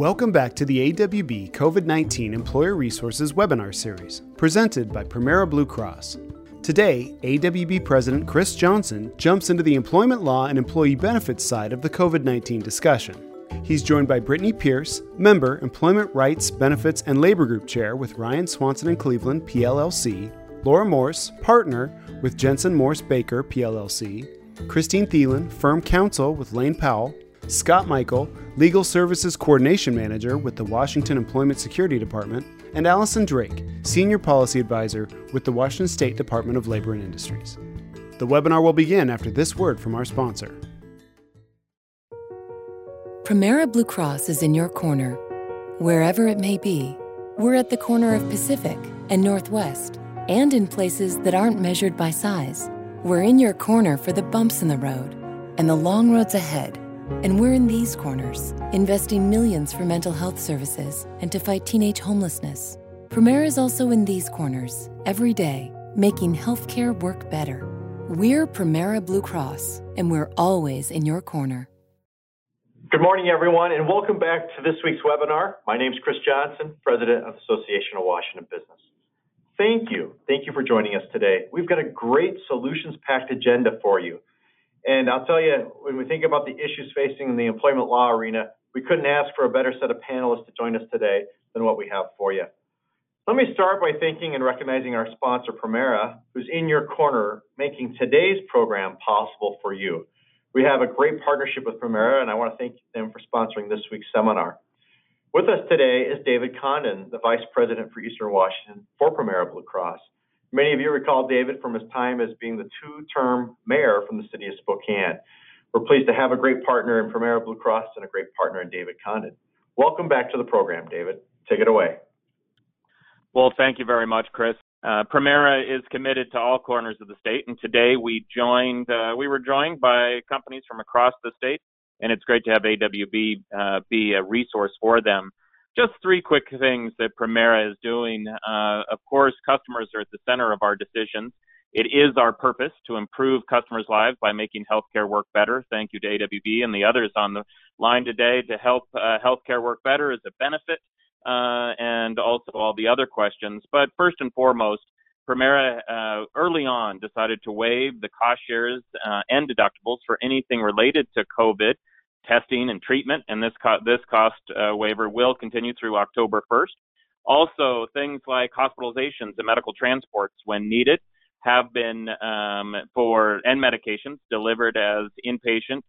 Welcome back to the AWB COVID 19 Employer Resources webinar series, presented by Premera Blue Cross. Today, AWB President Kris Johnson jumps into the employment law and employee benefits side of the COVID 19 discussion. He's joined by Brittany Pierce, member, Employment Rights, Benefits, and Labor Group Chair with Ryan Swanson and Cleveland, PLLC, Laura Morse, partner with Jensen Morse Baker, PLLC, Christine Thielen, firm counsel with Lane Powell, Scott Michael, Legal Services Coordination Manager with the Washington Employment Security Department, and Allison Drake, Senior Policy Advisor with the Washington State Department of Labor and Industries. The webinar will begin after this word from our sponsor. Premera Blue Cross is in your corner, wherever it may be. We're at the corner of Pacific and Northwest and in places that aren't measured by size. We're in your corner for the bumps in the road and the long roads ahead. And we're in these corners, investing millions for mental health services and to fight teenage homelessness. Premera is also in these corners every day, making healthcare work better. We're Premera Blue Cross, and we're always in your corner. Good morning, everyone, and welcome back to this week's webinar. My name is Kris Johnson, President of Association of Washington Business. Thank you. Thank you for joining us today. We've got a great solutions-packed agenda for you. And I'll tell you, when we think about the issues facing the employment law arena, we couldn't ask for a better set of panelists to join us today than what we have for you. Let me start by thanking and recognizing our sponsor, Premera, who's in your corner making today's program possible for you. We have a great partnership with Premera, and I want to thank them for sponsoring this week's seminar. With us today is David Condon, the Vice President for Eastern Washington for Premera Blue Cross. Many of you recall David from his time as being the two-term mayor from the city of Spokane. We're pleased to have a great partner in Premera Blue Cross and a great partner in David Condon. Welcome back to the program, David. Take it away. Well, thank you very much, Kris. Uh, Premera is committed to all corners of the state, and today we joined. Uh, we were joined by companies from across the state and it's great to have AWB uh, be a resource for them. Just three quick things that Premera is doing. Uh, of course, customers are at the center of our decisions. It is our purpose to improve customers' lives by making healthcare work better. Thank you to AWB and the others on the line today to help uh, healthcare work better as a benefit, uh, and also all the other questions. But first and foremost, Premera uh, early on decided to waive the cost shares uh, and deductibles for anything related to COVID testing and treatment, and this co- this cost uh, waiver will continue through October 1st. Also, things like hospitalizations and medical transports, when needed, have been um, for and medications delivered as inpatient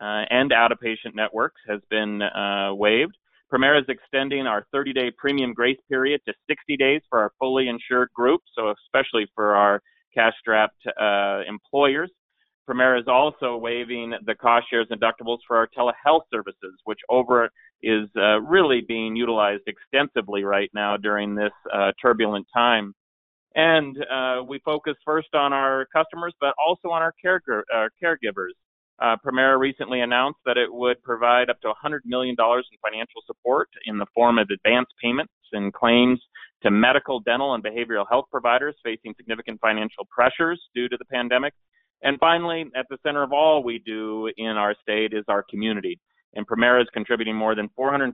uh, and out-of-patient networks has been uh, waived. Premera is extending our 30-day premium grace period to 60 days for our fully insured group, so especially for our cash-strapped uh, employers. Premera is also waiving the cost shares and deductibles for our telehealth services, which over is uh, really being utilized extensively right now during this uh, turbulent time. And uh, we focus first on our customers, but also on our care, uh, caregivers. Uh, Premera recently announced that it would provide up to $100 million in financial support in the form of advance payments and claims to medical, dental, and behavioral health providers facing significant financial pressures due to the pandemic and finally, at the center of all we do in our state is our community. And Premera is contributing more than $450,000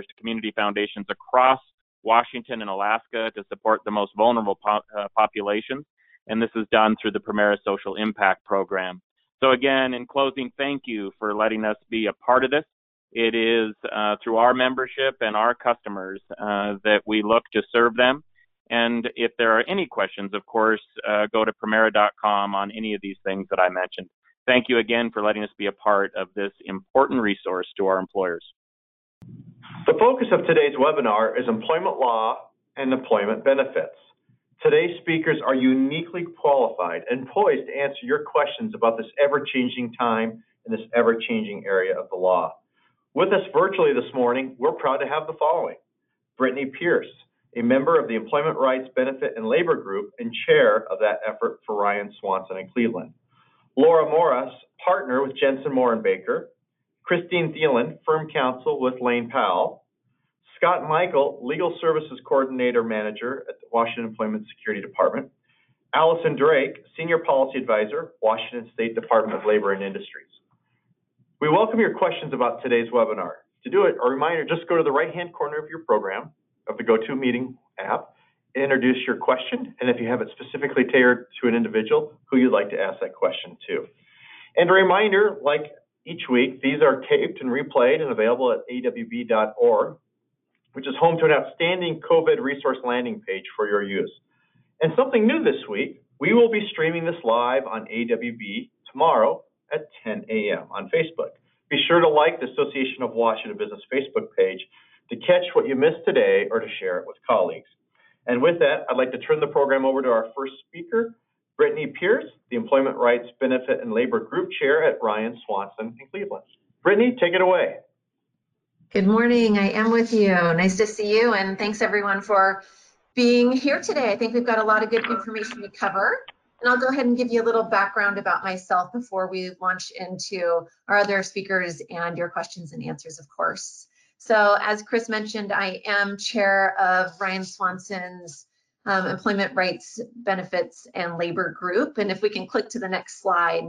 to community foundations across Washington and Alaska to support the most vulnerable po- uh, populations. And this is done through the Premera Social Impact Program. So, again, in closing, thank you for letting us be a part of this. It is uh, through our membership and our customers uh, that we look to serve them and if there are any questions, of course, uh, go to Premera.com on any of these things that I mentioned. Thank you again for letting us be a part of this important resource to our employers. The focus of today's webinar is employment law and employment benefits. Today's speakers are uniquely qualified and poised to answer your questions about this ever-changing time in this ever-changing area of the law. With us virtually this morning, we're proud to have the following. Brittany Pierce, a member of the Employment Rights Benefit and Labor Group and chair of that effort for Ryan Swanson in Cleveland. Laura Morse, partner with Jensen Morse and Baker. Christine Thielen, firm counsel with Lane Powell. Scott Michael, legal services coordinator manager at the Washington Employment Security Department. Allison Drake, senior policy advisor, Washington State Department of Labor and Industries. We welcome your questions about today's webinar. To do it, a reminder, just go to the right-hand corner of your program of the GoToMeeting app, introduce your question, and if you have it specifically tailored to an individual, who you'd like to ask that question to. And a reminder, like each week, these are taped and replayed and available at awb.org, which is home to an outstanding COVID resource landing page for your use. And something new this week, we will be streaming this live on AWB tomorrow at 10 a.m. on Facebook. Be sure to like the Association of Washington Business Facebook page to catch what you missed today or to share it with colleagues. And with that, I'd like to turn the program over to our first speaker, Brittany Pierce, the Employment Rights, Benefit, and Labor Group Chair at Ryan Swanson in Cleveland. Brittany, take it away. Good morning. I am with you. Nice to see you, and thanks everyone for being here today. I think we've got a lot of good information to cover. And I'll go ahead and give you a little background about myself before we launch into our other speakers and your questions and answers, of course. So as Kris mentioned, I am chair of Ryan Swanson's um, Employment Rights, Benefits, and Labor Group. And if we can click to the next slide.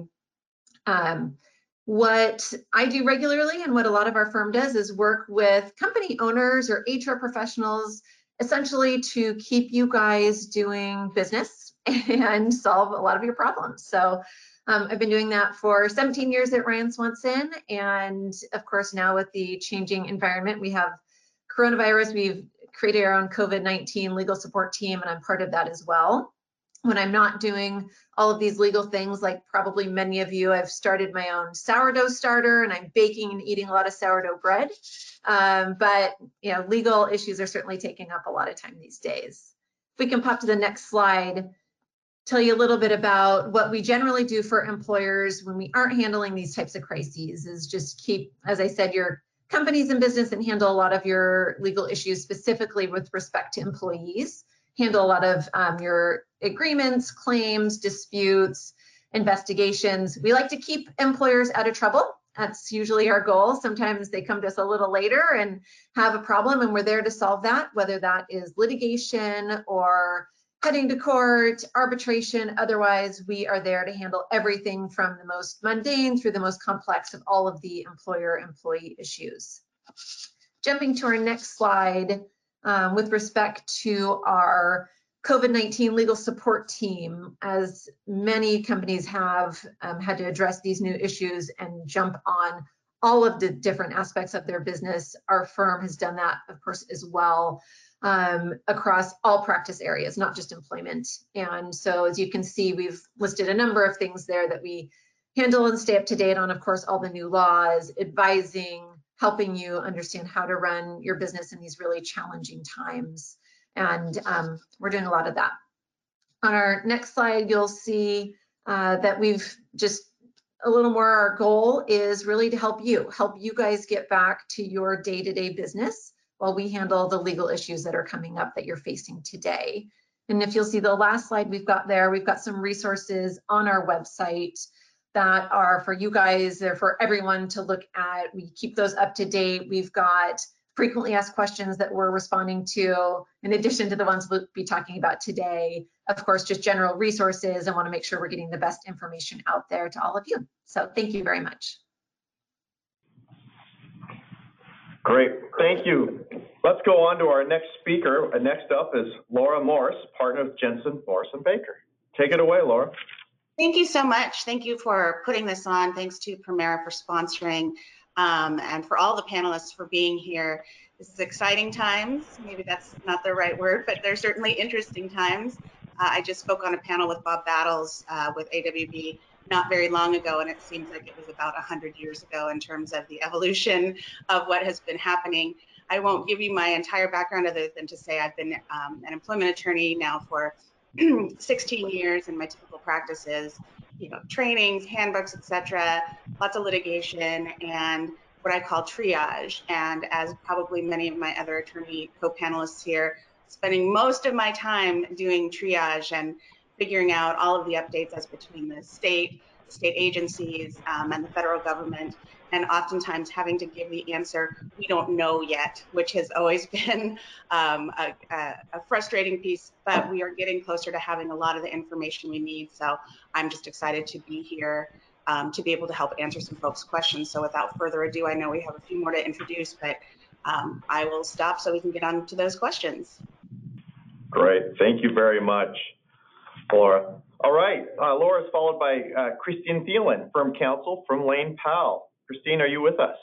Um, what I do regularly and what a lot of our firm does is work with company owners or HR professionals essentially to keep you guys doing business and solve a lot of your problems. So um, I've been doing that for 17 years at Ryan Swanson. And of course, now with the changing environment, we have coronavirus. We've created our own COVID-19 legal support team, and I'm part of that as well. When I'm not doing all of these legal things, like probably many of you, I've started my own sourdough starter and I'm baking and eating a lot of sourdough bread. Um, but you know, legal issues are certainly taking up a lot of time these days. If we can pop to the next slide, tell you a little bit about what we generally do for employers when we aren't handling these types of crises is just keep, as I said, your companies in business and handle a lot of your legal issues specifically with respect to employees, handle a lot of um, your agreements, claims, disputes, investigations. We like to keep employers out of trouble. That's usually our goal. Sometimes they come to us a little later and have a problem and we're there to solve that, whether that is litigation or heading to court, arbitration. Otherwise, we are there to handle everything from the most mundane through the most complex of all of the employer-employee issues. Jumping to our next slide, um, with respect to our COVID-19 legal support team, as many companies have um, had to address these new issues and jump on all of the different aspects of their business, our firm has done that, of course, as well um, across all practice areas, not just employment. And so as you can see, we've listed a number of things there that we handle and stay up to date on, of course, all the new laws, advising, helping you understand how to run your business in these really challenging times. And um, we're doing a lot of that. On our next slide, you'll see uh, that we've just a little more our goal is really to help you, help you guys get back to your day-to-day -day business while we handle the legal issues that are coming up that you're facing today. And if you'll see the last slide we've got there, we've got some resources on our website that are for you guys, they're for everyone to look at. We keep those up to date. We've got frequently asked questions that we're responding to, in addition to the ones we'll be talking about today. Of course, just general resources and want to make sure we're getting the best information out there to all of you. So thank you very much. Great, thank you. Let's go on to our next speaker. Uh, next up is Laura Morse, partner with Jensen Morse and Baker. Take it away, Laura. Thank you so much. Thank you for putting this on. Thanks to Premera for sponsoring um, and for all the panelists for being here. This is exciting times. Maybe that's not the right word, but they're certainly interesting times. Uh, I just spoke on a panel with Bob Battles uh, with AWB not very long ago, and it seems like it was about 100 years ago in terms of the evolution of what has been happening. I won't give you my entire background other than to say I've been um, an employment attorney now for 16 years, and my typical practices, you know, trainings, handbooks, etc., lots of litigation, and what I call triage. And as probably many of my other attorney co-panelists here, spending most of my time doing triage and figuring out all of the updates as between the state, state agencies, um, and the federal government, and oftentimes having to give the answer, we don't know yet, which has always been um, a, a, a, frustrating piece, but we are getting closer to having a lot of the information we need. So I'm just excited to be here um, to be able to help answer some folks' questions. So without further ado, I know we have a few more to introduce, but um, I will stop so we can get on to those questions. Great. Thank you very much, Laura. All right. Uh, Laura is followed by uh, Christine Thielen, Firm Counsel from Lane Powell. Christine, are you with us?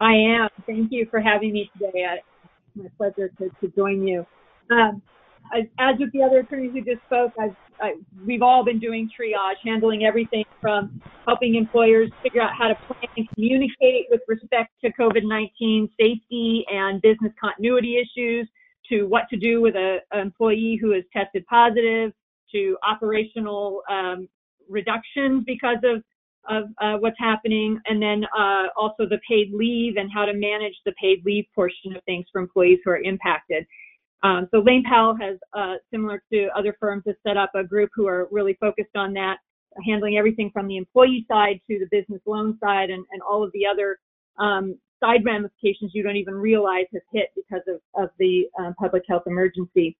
I am. Thank you for having me today. It's my pleasure to, to join you. Um, as with the other attorneys who just spoke, I've, I, we've all been doing triage, handling everything from helping employers figure out how to plan and communicate with respect to COVID-19 safety and business continuity issues, to what to do with an employee who is tested positive, to operational um, reductions because of of uh, what's happening, and then uh, also the paid leave and how to manage the paid leave portion of things for employees who are impacted. Um, so Lane Powell has, uh, similar to other firms, has set up a group who are really focused on that, handling everything from the employee side to the business loan side and, and all of the other um, side ramifications you don't even realize has hit because of, of the um, public health emergency.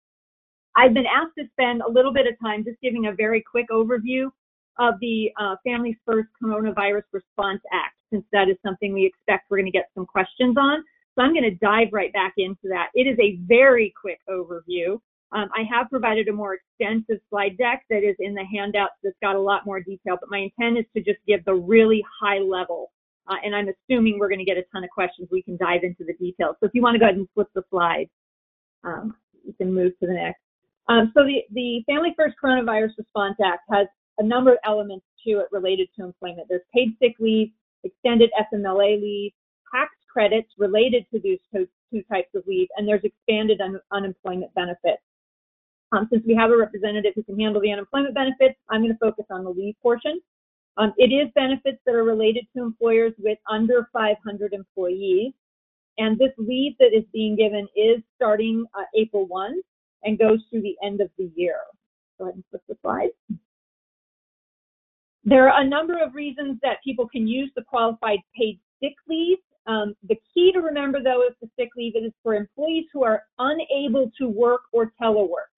I've been asked to spend a little bit of time just giving a very quick overview of the uh, Families First Coronavirus Response Act, since that is something we expect we're going to get some questions on. So I'm going to dive right back into that. It is a very quick overview. Um, I have provided a more extensive slide deck that is in the handouts that's got a lot more detail, but my intent is to just give the really high level. Uh, and I'm assuming we're going to get a ton of questions. We can dive into the details. So if you want to go ahead and flip the slide, um, you can move to the next. Um, so the, the Family First Coronavirus Response Act has a number of elements to it related to employment. There's paid sick leave, extended FMLA leave, tax credits related to these two, two types of leave, and there's expanded un unemployment benefits. Um, since we have a representative who can handle the unemployment benefits, I'm going to focus on the leave portion. Um, it is benefits that are related to employers with under 500 employees. And this leave that is being given is starting uh, April 1 and goes through the end of the year. Go ahead and flip the slide. There are a number of reasons that people can use the qualified paid sick leave. Um, the key to remember, though, is the sick leave is for employees who are unable to work or telework.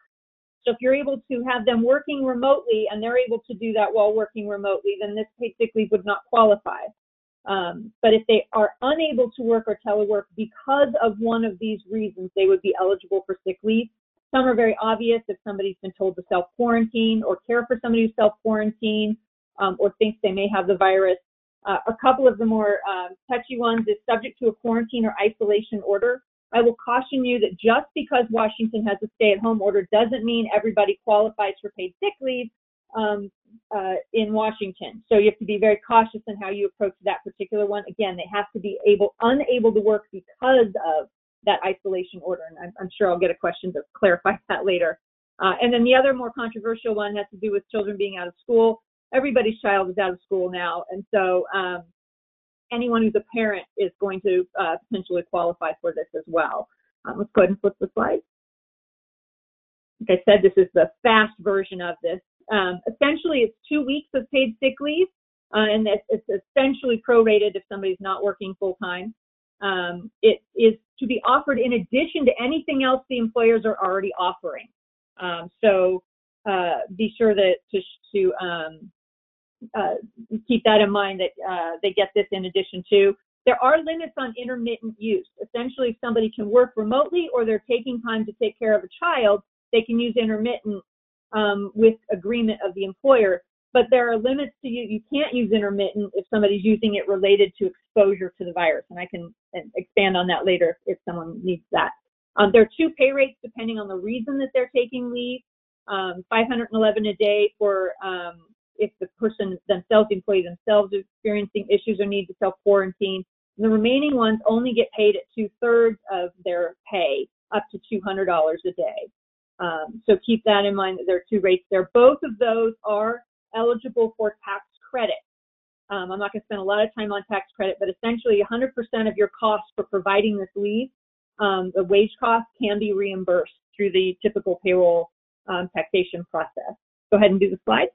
So if you're able to have them working remotely and they're able to do that while working remotely, then this paid sick leave would not qualify. Um, but if they are unable to work or telework because of one of these reasons, they would be eligible for sick leave. Some are very obvious if somebody's been told to self quarantine or care for somebody who's self quarantine um, or thinks they may have the virus. Uh, a couple of the more um, touchy ones is subject to a quarantine or isolation order. I will caution you that just because Washington has a stay-at-home order doesn't mean everybody qualifies for paid sick leave um, uh, in Washington. So you have to be very cautious in how you approach that particular one. Again, they have to be able unable to work because of that isolation order, and I'm, I'm sure I'll get a question to clarify that later. Uh, and then the other more controversial one has to do with children being out of school everybody's child is out of school now, and so um, anyone who's a parent is going to uh, potentially qualify for this as well. Um, let's go ahead and flip the slide. Like I said, this is the fast version of this. Um, essentially, it's two weeks of paid sick leave, uh, and it's, it's, essentially prorated if somebody's not working full time. Um, it is to be offered in addition to anything else the employers are already offering. Um, so uh, be sure that to, to um, uh, keep that in mind that uh, they get this in addition to. There are limits on intermittent use. Essentially, if somebody can work remotely or they're taking time to take care of a child, they can use intermittent um, with agreement of the employer. But there are limits to you. You can't use intermittent if somebody's using it related to exposure to the virus. And I can expand on that later if someone needs that. Um, there are two pay rates depending on the reason that they're taking leave. Um, 511 a day for um, if the person themselves, the employee themselves, is experiencing issues or need to self quarantine. The remaining ones only get paid at two thirds of their pay, up to $200 a day. Um, so keep that in mind that there are two rates there. Both of those are eligible for tax credit. Um, I'm not going to spend a lot of time on tax credit, but essentially 100% of your costs for providing this leave, um, the wage cost can be reimbursed through the typical payroll um, taxation process. Go ahead and do the slide.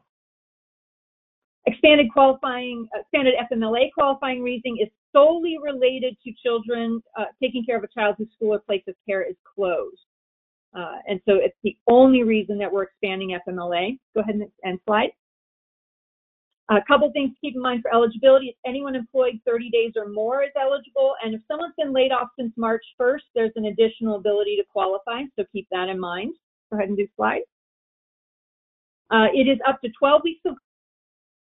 Expanded qualifying, uh, expanded FMLA qualifying reasoning is solely related to children uh, taking care of a child whose school or place of care is closed. Uh, and so it's the only reason that we're expanding FMLA. Go ahead and, and slide. A couple things to keep in mind for eligibility is anyone employed 30 days or more is eligible. And if someone's been laid off since March 1st, there's an additional ability to qualify. So keep that in mind. Go ahead and do slide. Uh, it is up to 12 weeks of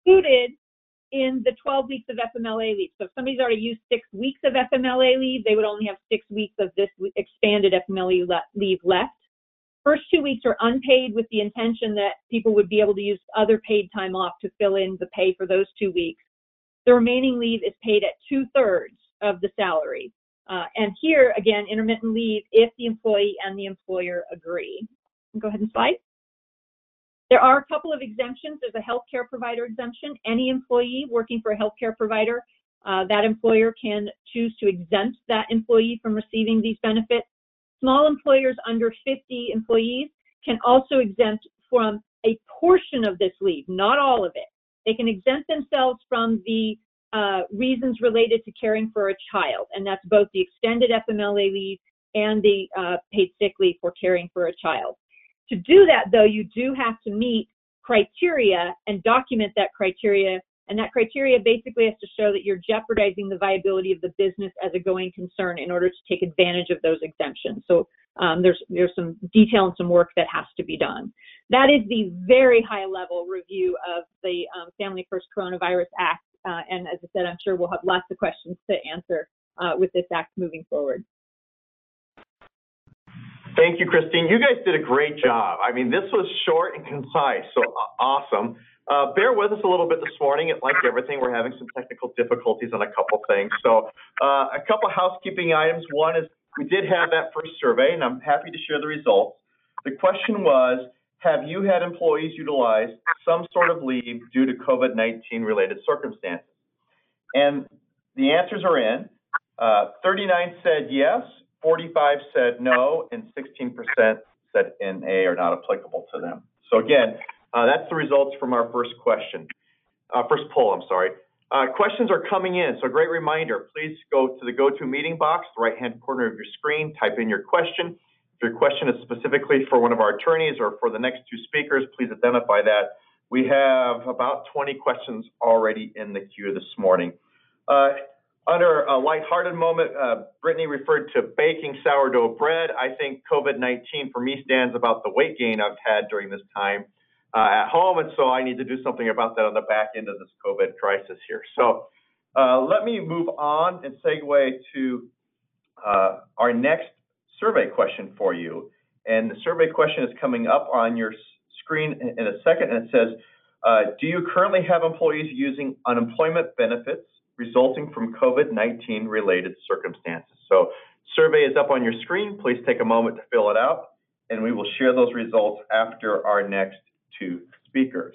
included in the 12 weeks of FMLA leave. So if somebody's already used six weeks of FMLA leave, they would only have six weeks of this expanded FMLA leave left. First two weeks are unpaid with the intention that people would be able to use other paid time off to fill in the pay for those two weeks. The remaining leave is paid at two thirds of the salary. Uh, and here, again, intermittent leave if the employee and the employer agree. Go ahead and slide. There are a couple of exemptions. There's a healthcare provider exemption. Any employee working for a healthcare provider, uh, that employer can choose to exempt that employee from receiving these benefits. Small employers under 50 employees can also exempt from a portion of this leave, not all of it. They can exempt themselves from the uh, reasons related to caring for a child, and that's both the extended FMLA leave and the uh, paid sick leave for caring for a child. To do that, though, you do have to meet criteria and document that criteria and that criteria basically has to show that you're jeopardizing the viability of the business as a going concern in order to take advantage of those exemptions. So um, there's there's some detail and some work that has to be done. That is the very high level review of the um, Family First Coronavirus Act. Uh, and as I said, I'm sure we'll have lots of questions to answer uh, with this act moving forward. Thank you, Christine. You guys did a great job. I mean, this was short and concise, so awesome. Uh, bear with us a little bit this morning. Like everything, we're having some technical difficulties on a couple things. So uh, a couple housekeeping items. One is we did have that first survey, and I'm happy to share the results. The question was, have you had employees utilize some sort of leave due to COVID-19 related circumstances? And the answers are in. Uh, 39 said yes, 45 said no, and 16% said NA are not applicable to them. So again, uh, that's the results from our first question, uh, first poll, I'm sorry. Uh, questions are coming in, so a great reminder, please go to the GoToMeeting box, the right-hand corner of your screen, type in your question. If your question is specifically for one of our attorneys or for the next two speakers, please identify that. We have about 20 questions already in the queue this morning. Uh, under a lighthearted moment, uh, Brittany referred to baking sourdough bread. I think COVID-19 for me stands about the weight gain I've had during this time uh, at home, and so I need to do something about that on the back end of this COVID crisis here. So uh, let me move on and segue to uh, our next survey question for you. And the survey question is coming up on your screen in a second, and it says, uh, do you currently have employees using unemployment benefits resulting from COVID-19 related circumstances? So survey is up on your screen. Please take a moment to fill it out, and we will share those results after our next two speakers.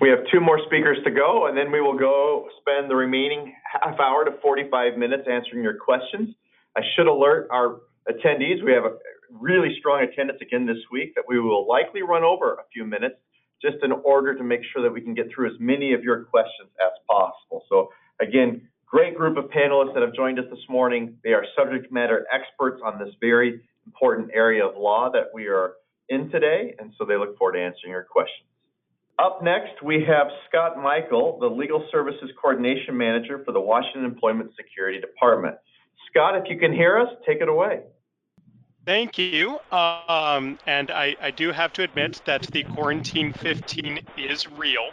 We have two more speakers to go, and then we will go spend the remaining half hour to 45 minutes answering your questions. I should alert our attendees, we have a really strong attendance again this week that we will likely run over a few minutes just in order to make sure that we can get through as many of your questions as possible. So again, great group of panelists that have joined us this morning. They are subject matter experts on this very important area of law that we are in today, and so they look forward to answering your questions. Up next, we have Scott Michael, the Legal Services Coordination Manager for the Washington Employment Security Department. Scott, if you can hear us, take it away. Thank you. Um, and I, I, do have to admit that the quarantine 15 is real.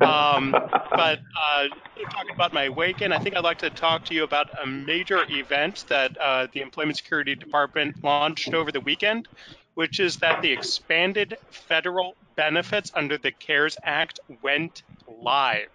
Um, but uh, talking about my weekend, I think I'd like to talk to you about a major event that uh, the Employment Security Department launched over the weekend, which is that the expanded federal benefits under the CARES Act went live.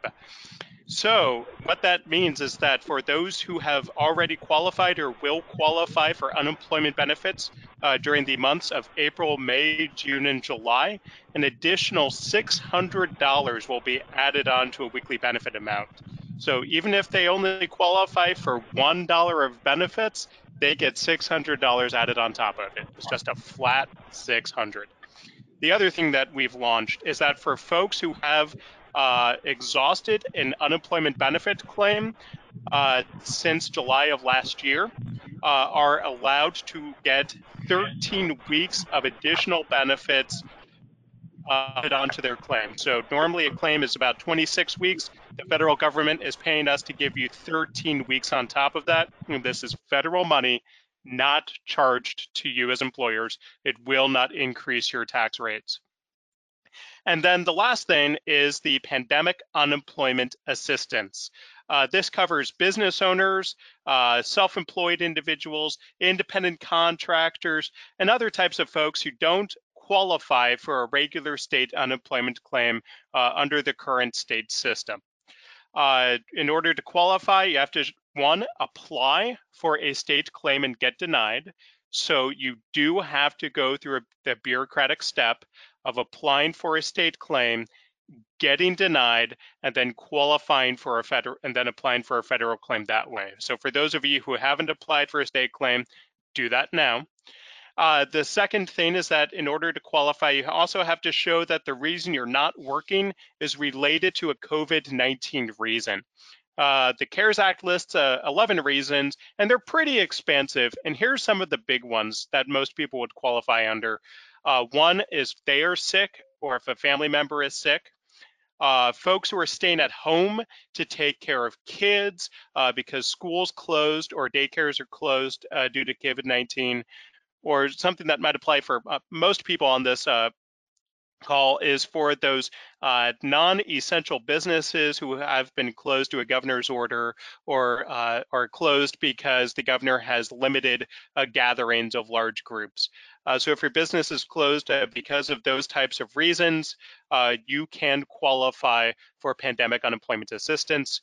So, what that means is that for those who have already qualified or will qualify for unemployment benefits uh, during the months of April, May, June, and July, an additional $600 will be added on to a weekly benefit amount. So, even if they only qualify for $1 of benefits, they get $600 added on top of it. It's just a flat 600. dollars The other thing that we've launched is that for folks who have uh, exhausted an unemployment benefit claim uh, since July of last year uh, are allowed to get 13 weeks of additional benefits uh, onto their claim. So normally a claim is about 26 weeks. The federal government is paying us to give you 13 weeks on top of that. And this is federal money not charged to you as employers. It will not increase your tax rates. And then the last thing is the pandemic unemployment assistance. Uh, this covers business owners, uh, self-employed individuals, independent contractors, and other types of folks who don't qualify for a regular state unemployment claim uh, under the current state system. Uh, in order to qualify, you have to, one, apply for a state claim and get denied. So you do have to go through a, the bureaucratic step of applying for a state claim, getting denied, and then qualifying for a federal, and then applying for a federal claim that way. So for those of you who haven't applied for a state claim, do that now. Uh, the second thing is that in order to qualify, you also have to show that the reason you're not working is related to a COVID-19 reason. Uh, the CARES Act lists uh, 11 reasons, and they're pretty expansive. And here's some of the big ones that most people would qualify under. Uh, one is they are sick, or if a family member is sick. Uh, folks who are staying at home to take care of kids uh, because schools closed or daycares are closed uh, due to COVID-19 or something that might apply for uh, most people on this uh, call is for those uh, non-essential businesses who have been closed to a governor's order or uh, are closed because the governor has limited uh, gatherings of large groups. Uh, so if your business is closed uh, because of those types of reasons, uh, you can qualify for pandemic unemployment assistance.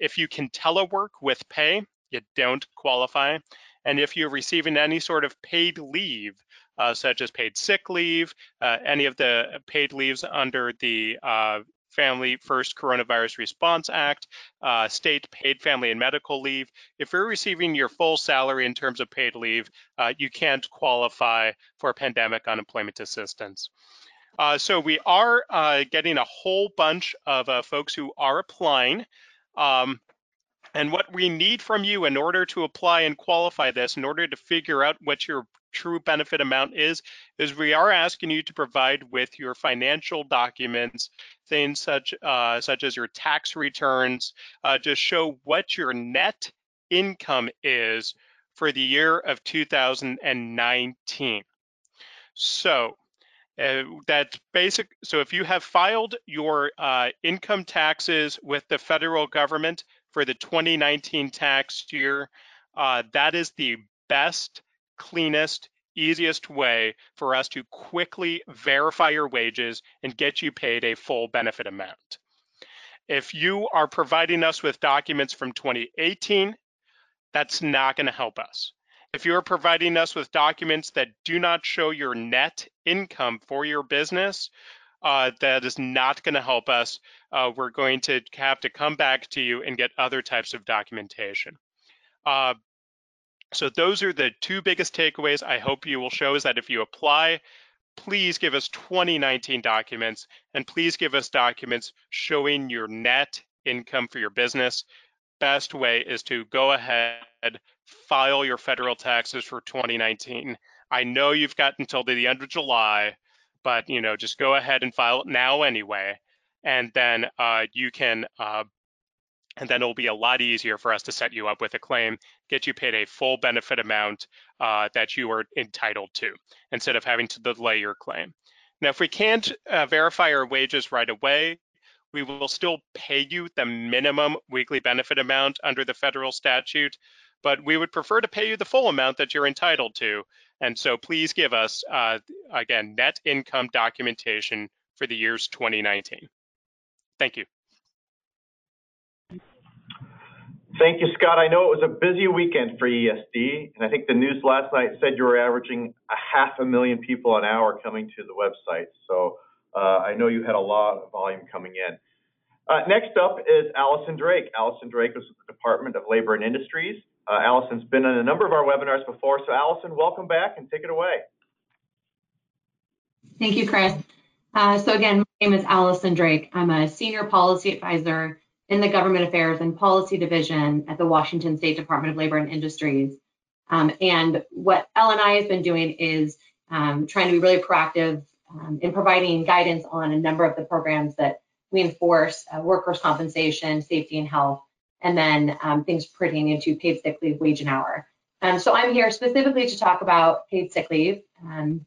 if you can telework with pay, you don't qualify. And if you're receiving any sort of paid leave, uh, such as paid sick leave, uh, any of the paid leaves under the uh, Family First Coronavirus Response Act, uh, state paid family and medical leave. If you're receiving your full salary in terms of paid leave, uh, you can't qualify for pandemic unemployment assistance. Uh, so we are getting a whole bunch of folks who are applying. Um, and what we need from you in order to apply and qualify this, in order to figure out what your true benefit amount is, is we are asking you to provide with your financial documents, things such, uh, such as your tax returns, uh, to show what your net income is for the year of 2019. So uh, that's basic. So if you have filed your uh, income taxes with the federal government, for the 2019 tax year. Uh, that is the best, cleanest, easiest way for us to quickly verify your wages and get you paid a full benefit amount. If you are providing us with documents from 2018, that's not going to help us. If you are providing us with documents that do not show your net income for your business, uh, that is not going to help us. Uh, we're going to have to come back to you and get other types of documentation. Uh, so those are the two biggest takeaways I hope you will show is that if you apply, please give us 2019 documents and please give us documents showing your net income for your business. Best way is to go ahead, file your federal taxes for 2019. I know you've got until the end of July, but you know, just go ahead and file it now anyway, and then uh, you can, uh, and then it'll be a lot easier for us to set you up with a claim, get you paid a full benefit amount uh, that you are entitled to, instead of having to delay your claim. Now, if we can't uh, verify our wages right away, we will still pay you the minimum weekly benefit amount under the federal statute, but we would prefer to pay you the full amount that you're entitled to. And so please give us, uh, again, net income documentation for the years 2019. Thank you. Thank you, Scott. I know it was a busy weekend for ESD, and I think the news last night said you were averaging a half a million people an hour coming to the website. So uh, I know you had a lot of volume coming in. Uh, next up is Allison Drake. Allison Drake is with the Department of Labor and Industries. Uh, Allison's been on a number of our webinars before, so Allison, welcome back and take it away. Thank you, Kris. Uh, so again, my name is Allison Drake. I'm a senior policy advisor in the Government Affairs and Policy Division at the Washington State Department of Labor and Industries. Um, and what L&I has been doing is um, trying to be really proactive um, in providing guidance on a number of the programs that we enforce uh, workers' compensation, safety and health, and then um, things pertaining to paid sick leave, wage and hour. Um, so I'm here specifically to talk about paid sick leave. Um,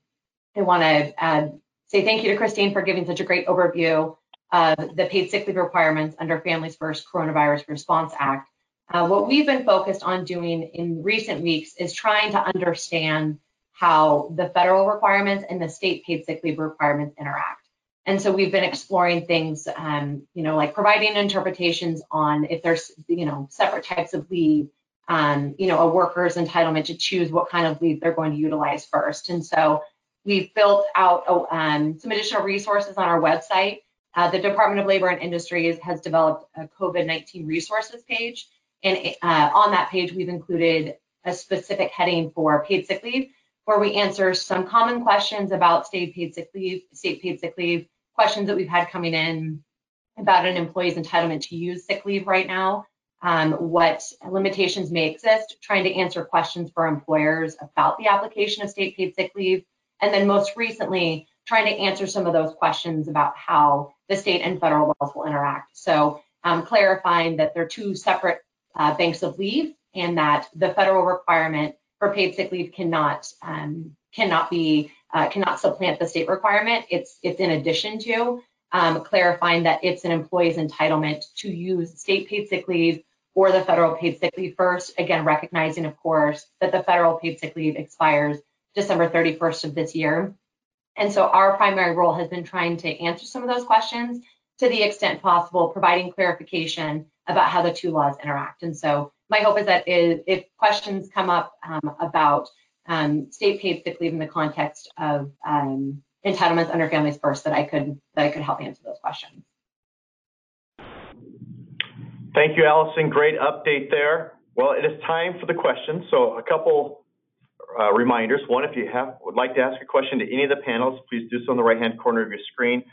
I want to uh, say thank you to Christine for giving such a great overview the paid sick leave requirements under Families First Coronavirus Response Act. Uh, what we've been focused on doing in recent weeks is trying to understand how the federal requirements and the state paid sick leave requirements interact. And so we've been exploring things, um, you know, like providing interpretations on if there's, you know, separate types of leave, um, you know, a worker's entitlement to choose what kind of leave they're going to utilize first. And so we've built out oh, um, some additional resources on our website. Uh, the Department of Labor and Industries has developed a COVID-19 resources page. And uh, on that page, we've included a specific heading for paid sick leave where we answer some common questions about state paid sick leave, state paid sick leave, questions that we've had coming in about an employee's entitlement to use sick leave right now, um, what limitations may exist, trying to answer questions for employers about the application of state paid sick leave, and then most recently, trying to answer some of those questions about how the state and federal laws will interact. So um, clarifying that they're two separate uh, banks of leave and that the federal requirement for paid sick leave cannot um, cannot be uh, cannot supplant the state requirement. It's it's in addition to um, clarifying that it's an employee's entitlement to use state paid sick leave or the federal paid sick leave first. Again, recognizing, of course, that the federal paid sick leave expires December 31st of this year. And so our primary role has been trying to answer some of those questions to the extent possible, providing clarification about how the two laws interact. And so my hope is that if questions come up um, about um, state paid sick leave in the context of um, entitlements under Families First, that I could that I could help answer those questions. Thank you, Allison. Great update there. Well, it is time for the questions. So a couple uh, reminders. One, if you have would like to ask a question to any of the panelists, please do so in the right-hand corner of your screen.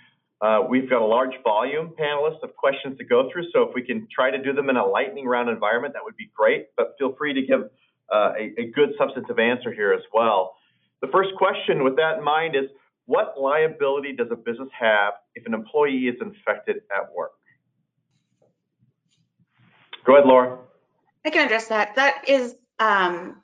Uh, we've got a large volume panelist of questions to go through, so if we can try to do them in a lightning round environment, that would be great, but feel free to give uh, a, a good substantive answer here as well. The first question with that in mind is, what liability does a business have if an employee is infected at work? Go ahead, Laura. I can address that. That is, um,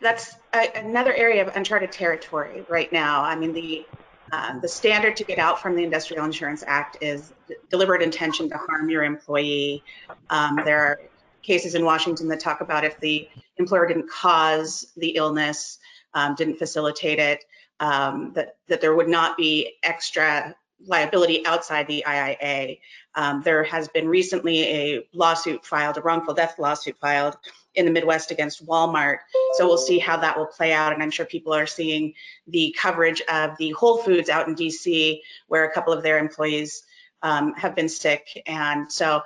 that's a, another area of uncharted territory right now. I mean, the um, the standard to get out from the Industrial Insurance Act is deliberate intention to harm your employee. Um, there are cases in Washington that talk about if the employer didn't cause the illness, um, didn't facilitate it, um, that, that there would not be extra liability outside the IIA. Um, there has been recently a lawsuit filed, a wrongful death lawsuit filed in the Midwest against Walmart. So we'll see how that will play out. And I'm sure people are seeing the coverage of the Whole Foods out in DC, where a couple of their employees um, have been sick. And so,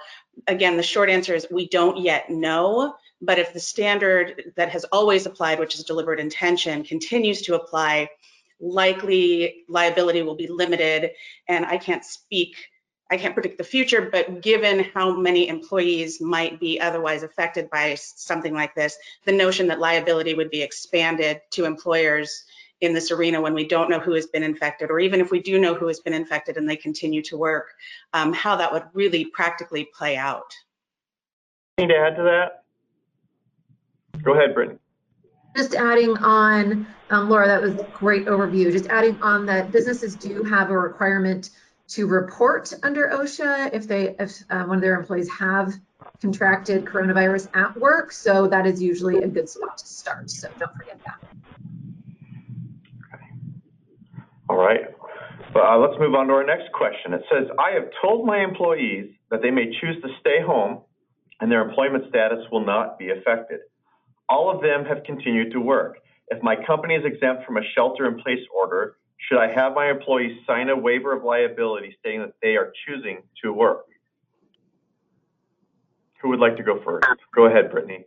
again, the short answer is we don't yet know. But if the standard that has always applied, which is deliberate intention, continues to apply, likely liability will be limited. And I can't speak I can't predict the future, but given how many employees might be otherwise affected by something like this, the notion that liability would be expanded to employers in this arena when we don't know who has been infected, or even if we do know who has been infected and they continue to work, um, how that would really practically play out. Anything to add to that? Go ahead, Brittany. Just adding on, um, Laura, that was a great overview. Just adding on that businesses do have a requirement to report under OSHA if they if uh, one of their employees have contracted coronavirus at work. So that is usually a good spot to start. So don't forget that. Okay. All right. But uh, let's move on to our next question. It says, I have told my employees that they may choose to stay home and their employment status will not be affected. All of them have continued to work. If my company is exempt from a shelter in place order, should I have my employees sign a waiver of liability stating that they are choosing to work? Who would like to go first? Go ahead, Brittany.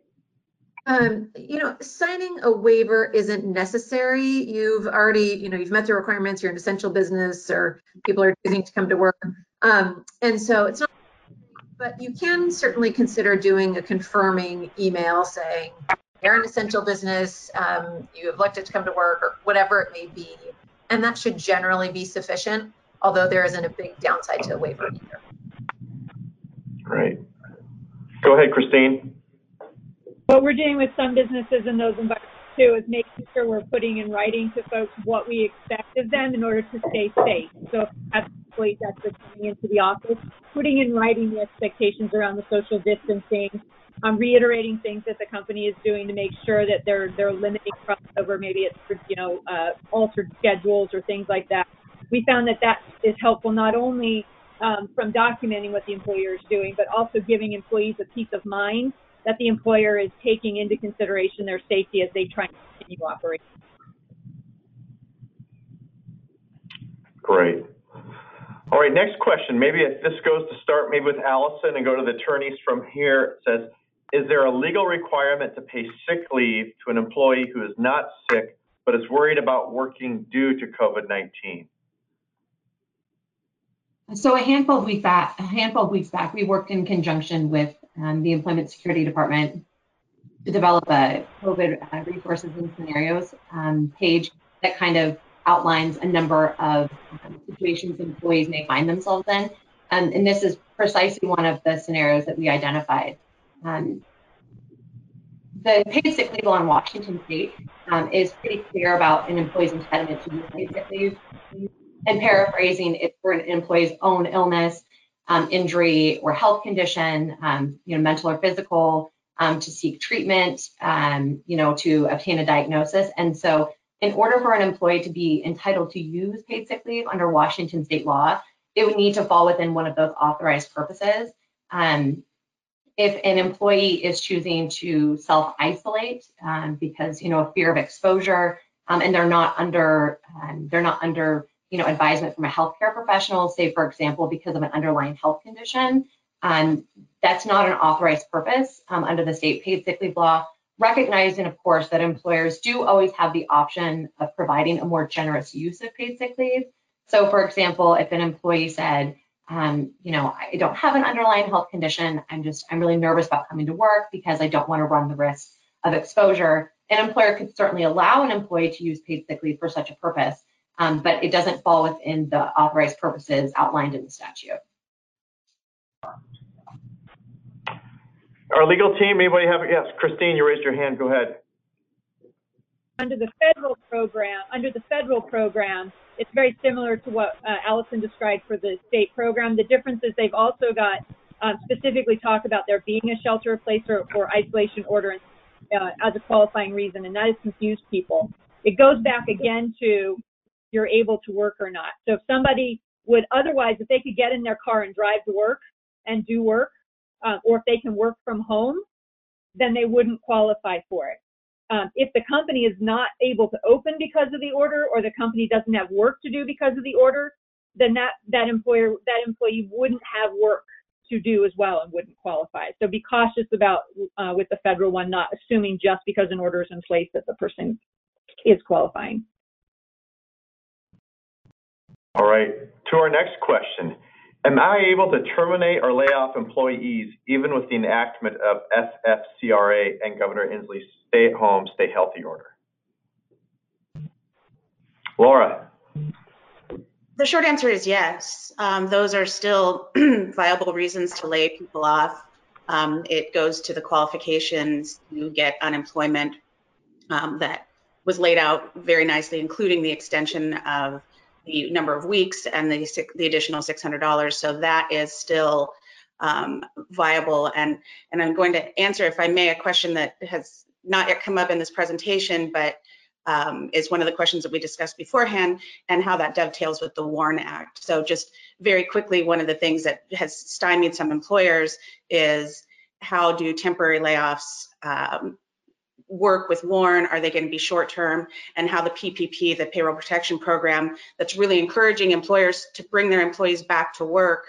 Um, you know, signing a waiver isn't necessary. You've already, you know, you've met the requirements. You're an essential business, or people are choosing to come to work, um, and so it's not. But you can certainly consider doing a confirming email saying you're an essential business. Um, you have elected to come to work, or whatever it may be and that should generally be sufficient, although there isn't a big downside to a waiver either. Great. Go ahead, Christine. What we're doing with some businesses in those environments too is making sure we're putting in writing to folks what we expect of them in order to stay safe. So that's employees actually coming into the office, putting in writing the expectations around the social distancing, um, reiterating things that the company is doing to make sure that they're they're limiting crossover. Maybe it's you know uh, altered schedules or things like that. We found that that is helpful not only um, from documenting what the employer is doing, but also giving employees a peace of mind that the employer is taking into consideration their safety as they try to continue operating. Great. All right, next question. Maybe this goes to start maybe with Allison and go to the attorneys from here. It says, is there a legal requirement to pay sick leave to an employee who is not sick but is worried about working due to COVID-19? So a handful of weeks back, a handful of weeks back, we worked in conjunction with um, the Employment Security Department to develop a COVID uh, resources and scenarios um, page that kind of outlines a number of um, situations employees may find themselves in. Um, and this is precisely one of the scenarios that we identified. Um, the paid sick leave law in Washington state um, is pretty clear about an employee's entitlement to use paid sick leave. And paraphrasing, it's for an employee's own illness, um, injury, or health condition, um, you know, mental or physical, um, to seek treatment, um, you know, to obtain a diagnosis. And so, in order for an employee to be entitled to use paid sick leave under Washington state law, it would need to fall within one of those authorized purposes. Um, if an employee is choosing to self-isolate um, because you know a fear of exposure um, and they're not under um, they're not under you know advisement from a healthcare professional, say for example because of an underlying health condition, um, that's not an authorized purpose um, under the state paid sick leave law. Recognizing, of course, that employers do always have the option of providing a more generous use of paid sick leave. So, for example, if an employee said, um, you know, I don't have an underlying health condition. I'm just, I'm really nervous about coming to work because I don't want to run the risk of exposure. An employer could certainly allow an employee to use paid sick leave for such a purpose, um, but it doesn't fall within the authorized purposes outlined in the statute. Our legal team, anybody have, yes, Christine, you raised your hand, go ahead. Under the federal program, under the federal program, it's very similar to what uh, Allison described for the state program. The difference is they've also got um, specifically talk about there being a shelter place or, or isolation order uh, as a qualifying reason, and that has confused people. It goes back again to you're able to work or not. So if somebody would otherwise, if they could get in their car and drive to work and do work, uh, or if they can work from home, then they wouldn't qualify for it. Um, if the company is not able to open because of the order, or the company doesn't have work to do because of the order, then that that employer that employee wouldn't have work to do as well and wouldn't qualify. So be cautious about uh, with the federal one, not assuming just because an order is in place that the person is qualifying. All right, to our next question. Am I able to terminate or lay off employees even with the enactment of FFCRA and Governor Inslee's stay at home, stay healthy order? Laura. The short answer is yes. Um, those are still viable reasons to lay people off. Um, it goes to the qualifications to get unemployment um, that was laid out very nicely, including the extension of the number of weeks and the, the additional $600. So that is still um, viable. And, and I'm going to answer, if I may, a question that has not yet come up in this presentation, but um, is one of the questions that we discussed beforehand and how that dovetails with the WARN Act. So just very quickly, one of the things that has stymied some employers is how do temporary layoffs um, work with WARN? Are they going to be short term? And how the PPP, the payroll protection program, that's really encouraging employers to bring their employees back to work.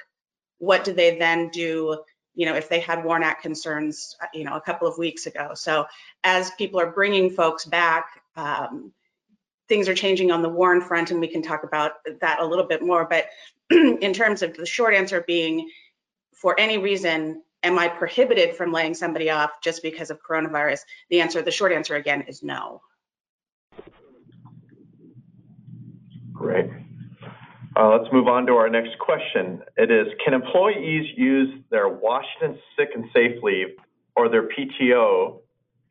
What do they then do? You know, if they had WARN Act concerns, uh, you know, a couple of weeks ago. So as people are bringing folks back, um, things are changing on the WARN front, and we can talk about that a little bit more. But in terms of the short answer being, for any reason, am I prohibited from laying somebody off just because of coronavirus? The answer, the short answer again is no. Great. Uh, let's move on to our next question. It is, can employees use their Washington sick and safe leave or their PTO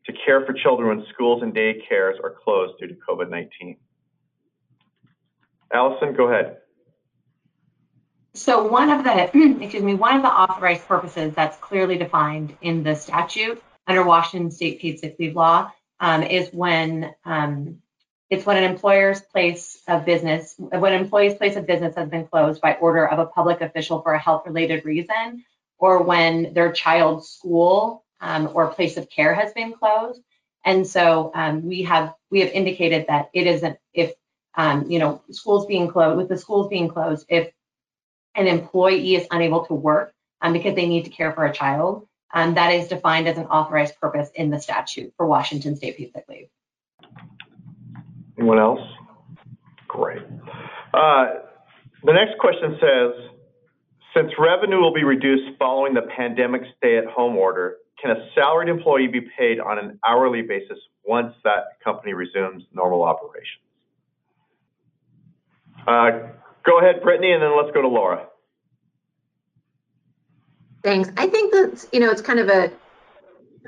to care for children when schools and daycares are closed due to COVID-19? Allison, go ahead. So one of the, excuse me, one of the authorized purposes that's clearly defined in the statute under Washington State Paid Sick Leave Law um, is when um, it's when an employer's place of business, when an employee's place of business has been closed by order of a public official for a health-related reason, or when their child's school um, or place of care has been closed. And so um, we have we have indicated that it isn't if um, you know schools being closed with the schools being closed if an employee is unable to work um, because they need to care for a child, um, that is defined as an authorized purpose in the statute for Washington State paid sick leave. Anyone else? Great. Uh, the next question says, since revenue will be reduced following the pandemic stay-at-home order, can a salaried employee be paid on an hourly basis once that company resumes normal operations? Uh, go ahead, Brittany, and then let's go to Laura. Thanks. I think that, you know, it's kind of a,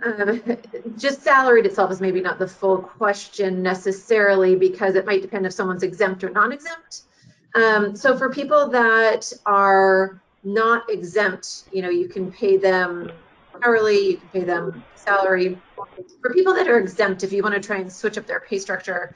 uh, just salaried itself is maybe not the full question necessarily because it might depend if someone's exempt or non-exempt. Um, so for people that are not exempt, you know, you can pay them hourly, you can pay them salary. For people that are exempt, if you want to try and switch up their pay structure,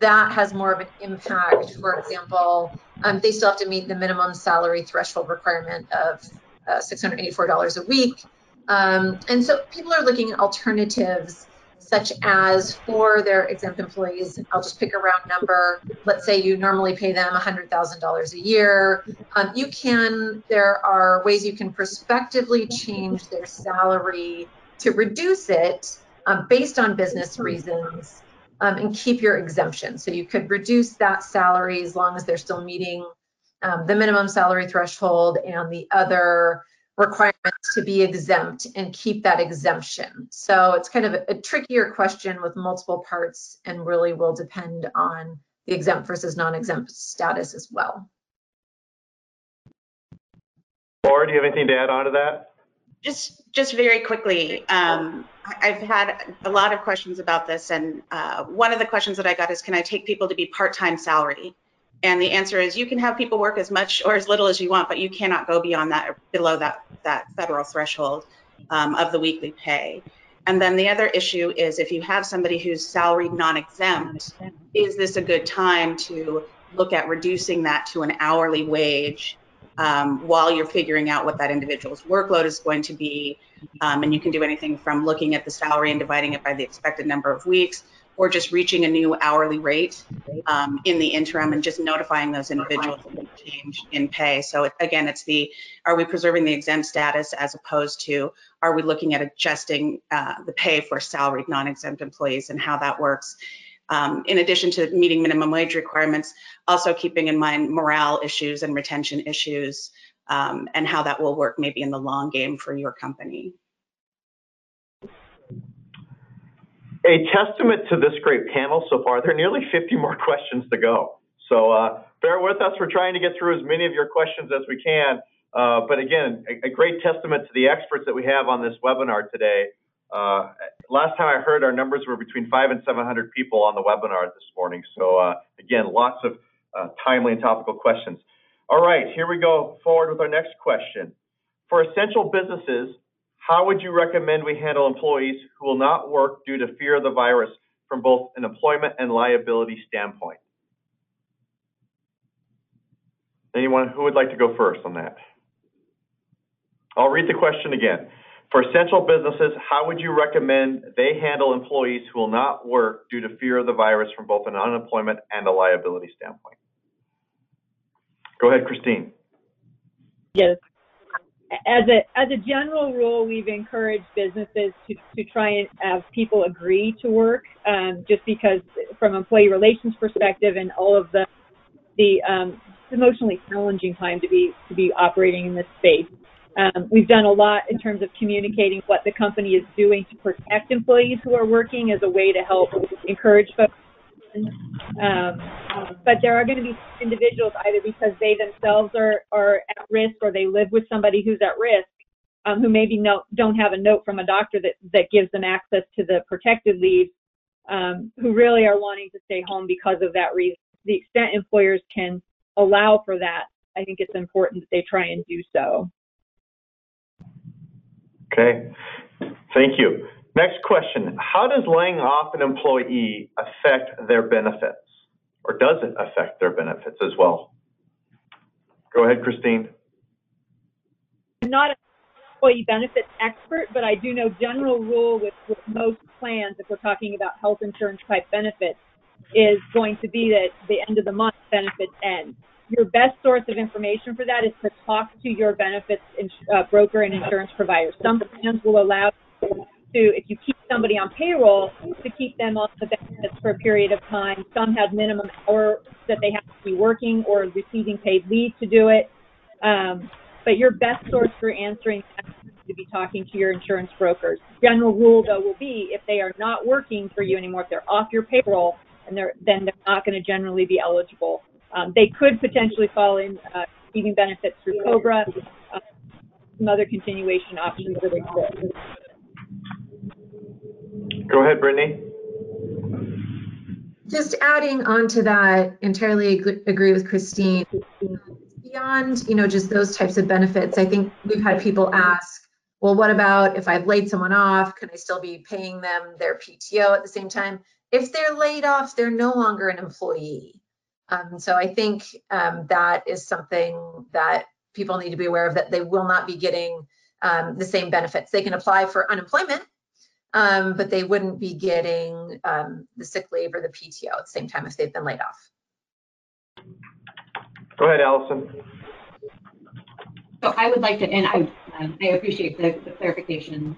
that has more of an impact. For example, um, they still have to meet the minimum salary threshold requirement of uh, $684 a week. Um, and so people are looking at alternatives such as for their exempt employees, I'll just pick a round number. Let's say you normally pay them $100,000 a year. Um, you can, there are ways you can prospectively change their salary to reduce it um, based on business reasons um, and keep your exemption. So you could reduce that salary as long as they're still meeting um, the minimum salary threshold and the other requirements to be exempt and keep that exemption. So it's kind of a, a, trickier question with multiple parts and really will depend on the exempt versus non-exempt status as well. Laura, do you have anything to add on to that? Just, just very quickly, um, I've had a lot of questions about this, and uh, one of the questions that I got is, can I take people to be part-time salary? And the answer is you can have people work as much or as little as you want, but you cannot go beyond that, below that, that federal threshold um, of the weekly pay. And then the other issue is if you have somebody who's salaried non-exempt, is this a good time to look at reducing that to an hourly wage um, while you're figuring out what that individual's workload is going to be? Um, and you can do anything from looking at the salary and dividing it by the expected number of weeks or just reaching a new hourly rate um, in the interim and just notifying those individuals of the change in pay. So it, again, it's the, are we preserving the exempt status as opposed to, are we looking at adjusting uh, the pay for salaried non-exempt employees and how that works? Um, in addition to meeting minimum wage requirements, also keeping in mind morale issues and retention issues um, and how that will work maybe in the long game for your company. a testament to this great panel so far. There are nearly 50 more questions to go. So uh, bear with us. We're trying to get through as many of your questions as we can. Uh, but again, a, a, great testament to the experts that we have on this webinar today. Uh, last time I heard our numbers were between five and 700 people on the webinar this morning. So uh, again, lots of uh, timely and topical questions. All right, here we go forward with our next question. For essential businesses, how would you recommend we handle employees who will not work due to fear of the virus from both an employment and liability standpoint? Anyone who would like to go first on that? I'll read the question again. For essential businesses, how would you recommend they handle employees who will not work due to fear of the virus from both an unemployment and a liability standpoint? Go ahead, Christine. Yes, as a as a general rule, we've encouraged businesses to, to try and have people agree to work, um, just because from employee relations perspective and all of the the um, emotionally challenging time to be to be operating in this space. Um, we've done a lot in terms of communicating what the company is doing to protect employees who are working as a way to help encourage folks Um, but there are going to be individuals either because they themselves are, are at risk or they live with somebody who's at risk um, who maybe no, don't have a note from a doctor that, that gives them access to the protected leave um, who really are wanting to stay home because of that reason. The extent employers can allow for that, I think it's important that they try and do so. Okay, thank you. Next question. How does laying off an employee affect their benefits? Or does it affect their benefits as well? Go ahead, Christine. I'm not an employee benefits expert, but I do know general rule with, with most plans, if we're talking about health insurance type benefits, is going to be that the end of the month benefits end your best source of information for that is to talk to your benefits uh, broker and insurance provider. Some plans will allow to, if you keep somebody on payroll, to keep them on the benefits for a period of time. Some have minimum hours that they have to be working or receiving paid leave to do it. Um, but your best source for answering that is to be talking to your insurance brokers. General rule, though, will be if they are not working for you anymore, if they're off your payroll, and they're, then they're not going to generally be eligible um, they could potentially fall in uh, receiving benefits through COBRA, uh, some other continuation options that exist. Go ahead, Brittany. Just adding on to that, entirely agree with Christine. Beyond, you know, just those types of benefits, I think we've had people ask, well, what about if I've laid someone off? Can I still be paying them their PTO at the same time? If they're laid off, they're no longer an employee. Um, so I think um, that is something that people need to be aware of that they will not be getting um, the same benefits. They can apply for unemployment, um, but they wouldn't be getting um, the sick leave or the PTO at the same time if they've been laid off. Go ahead, Allison. So I would like to, and I, um, I appreciate the, the clarification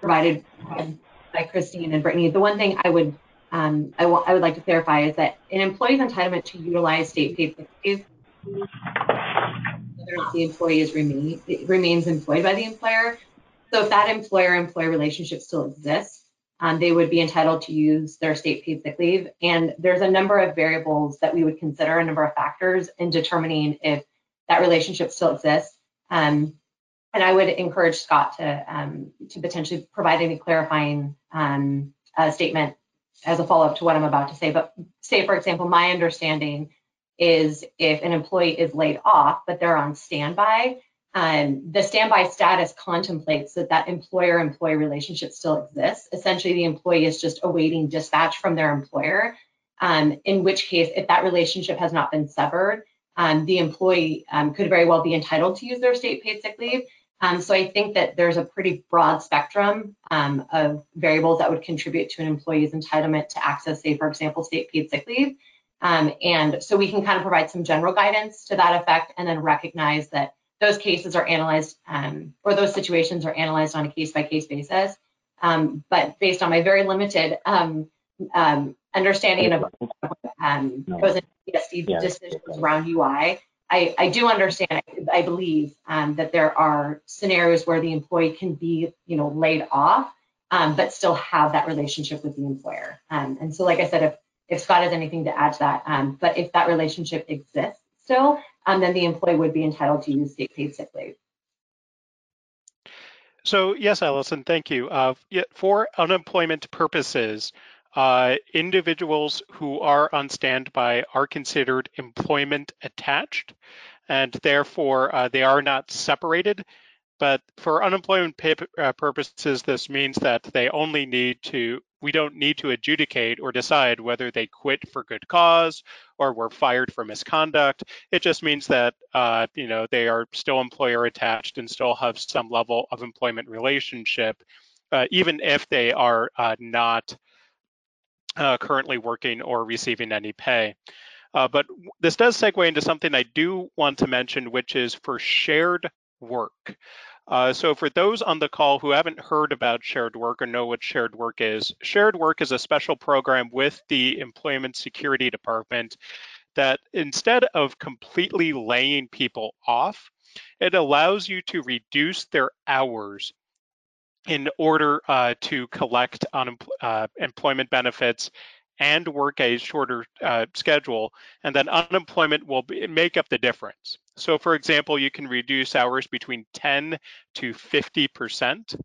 provided by Christine and Brittany. The one thing I would um, I, would like to clarify is that an employee's entitlement to utilize state paid sick leave, whether or not the employee is remain, remains employed by the employer. So if that employer-employee relationship still exists, um, they would be entitled to use their state paid sick leave. And there's a number of variables that we would consider, a number of factors in determining if that relationship still exists. Um, and I would encourage Scott to um, to potentially provide any clarifying um, uh, statement as a follow-up to what I'm about to say, but say, for example, my understanding is if an employee is laid off, but they're on standby, um, the standby status contemplates that that employer-employee relationship still exists. Essentially, the employee is just awaiting dispatch from their employer, um, in which case, if that relationship has not been severed, um, the employee um, could very well be entitled to use their state paid sick leave. Um, so I think that there's a pretty broad spectrum um, of variables that would contribute to an employee's entitlement to access, say, for example, state paid sick leave. Um, and so we can kind of provide some general guidance to that effect and then recognize that those cases are analyzed um, or those situations are analyzed on a case by case basis. Um, but based on my very limited um, understanding of um, decisions around UI, I, I do understand, I, believe um, that there are scenarios where the employee can be, you know, laid off, um, but still have that relationship with the employer. Um, and so, like I said, if, if Scott has anything to add to that, um, but if that relationship exists still, um, then the employee would be entitled to use state paid sick leave. So yes, Allison, thank you. Uh, for unemployment purposes, uh, individuals who are on standby are considered employment attached, and therefore uh, they are not separated. But for unemployment uh, purposes, this means that they only need to, we don't need to adjudicate or decide whether they quit for good cause or were fired for misconduct. It just means that, uh, you know, they are still employer attached and still have some level of employment relationship, uh, even if they are uh, not uh, currently working or receiving any pay. Uh, but this does segue into something I do want to mention, which is for shared work. Uh, so for those on the call who haven't heard about shared work or know what shared work is, shared work is a special program with the Employment Security Department that instead of completely laying people off, it allows you to reduce their hours in order uh, to collect on uh, employment benefits and work a shorter uh, schedule, and then unemployment will be, make up the difference. So for example, you can reduce hours between 10 to 50%.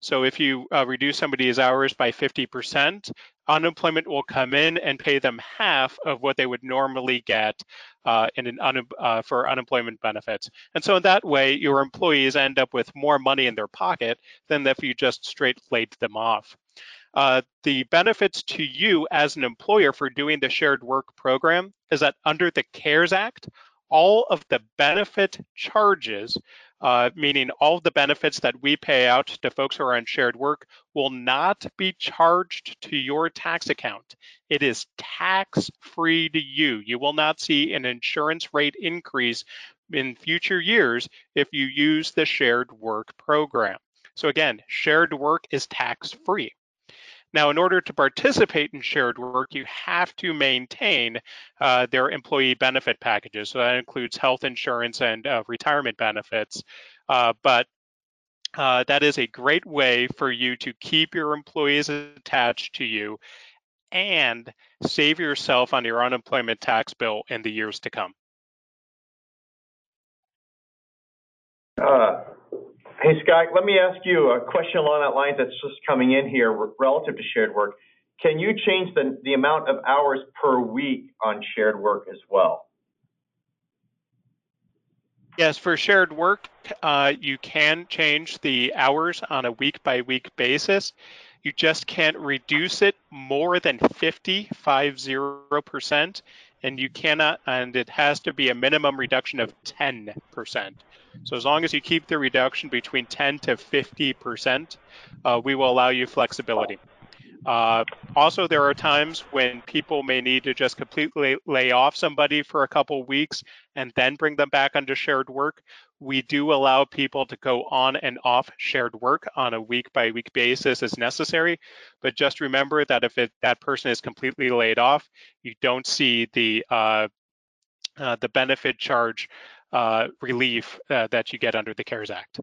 So if you uh, reduce somebody's hours by 50%, unemployment will come in and pay them half of what they would normally get uh, an un uh, for unemployment benefits. And so in that way, your employees end up with more money in their pocket than if you just straight laid them off. Uh, the benefits to you as an employer for doing the shared work program is that under the CARES Act, all of the benefit charges uh, meaning all the benefits that we pay out to folks who are on shared work will not be charged to your tax account. It is tax free to you. You will not see an insurance rate increase in future years if you use the shared work program. So again, shared work is tax free. Now, in order to participate in shared work, you have to maintain uh, their employee benefit packages. So that includes health insurance and uh, retirement benefits. Uh, but uh, that is a great way for you to keep your employees attached to you and save yourself on your unemployment tax bill in the years to come. Uh, Hey, Scott, let me ask you a question along that line that's just coming in here relative to shared work. Can you change the, the amount of hours per week on shared work as well? Yes, for shared work, uh, you can change the hours on a week by week basis. You just can't reduce it more than 50, 50%, and you cannot, and it has to be a minimum reduction of 10%. So as long as you keep the reduction between 10 to 50%, uh, we will allow you flexibility. Uh, also, there are times when people may need to just completely lay off somebody for a couple weeks and then bring them back onto shared work. We do allow people to go on and off shared work on a week by week basis as necessary. But just remember that if it, that person is completely laid off, you don't see the uh, uh, the benefit charge uh, relief uh, that you get under the CARES Act.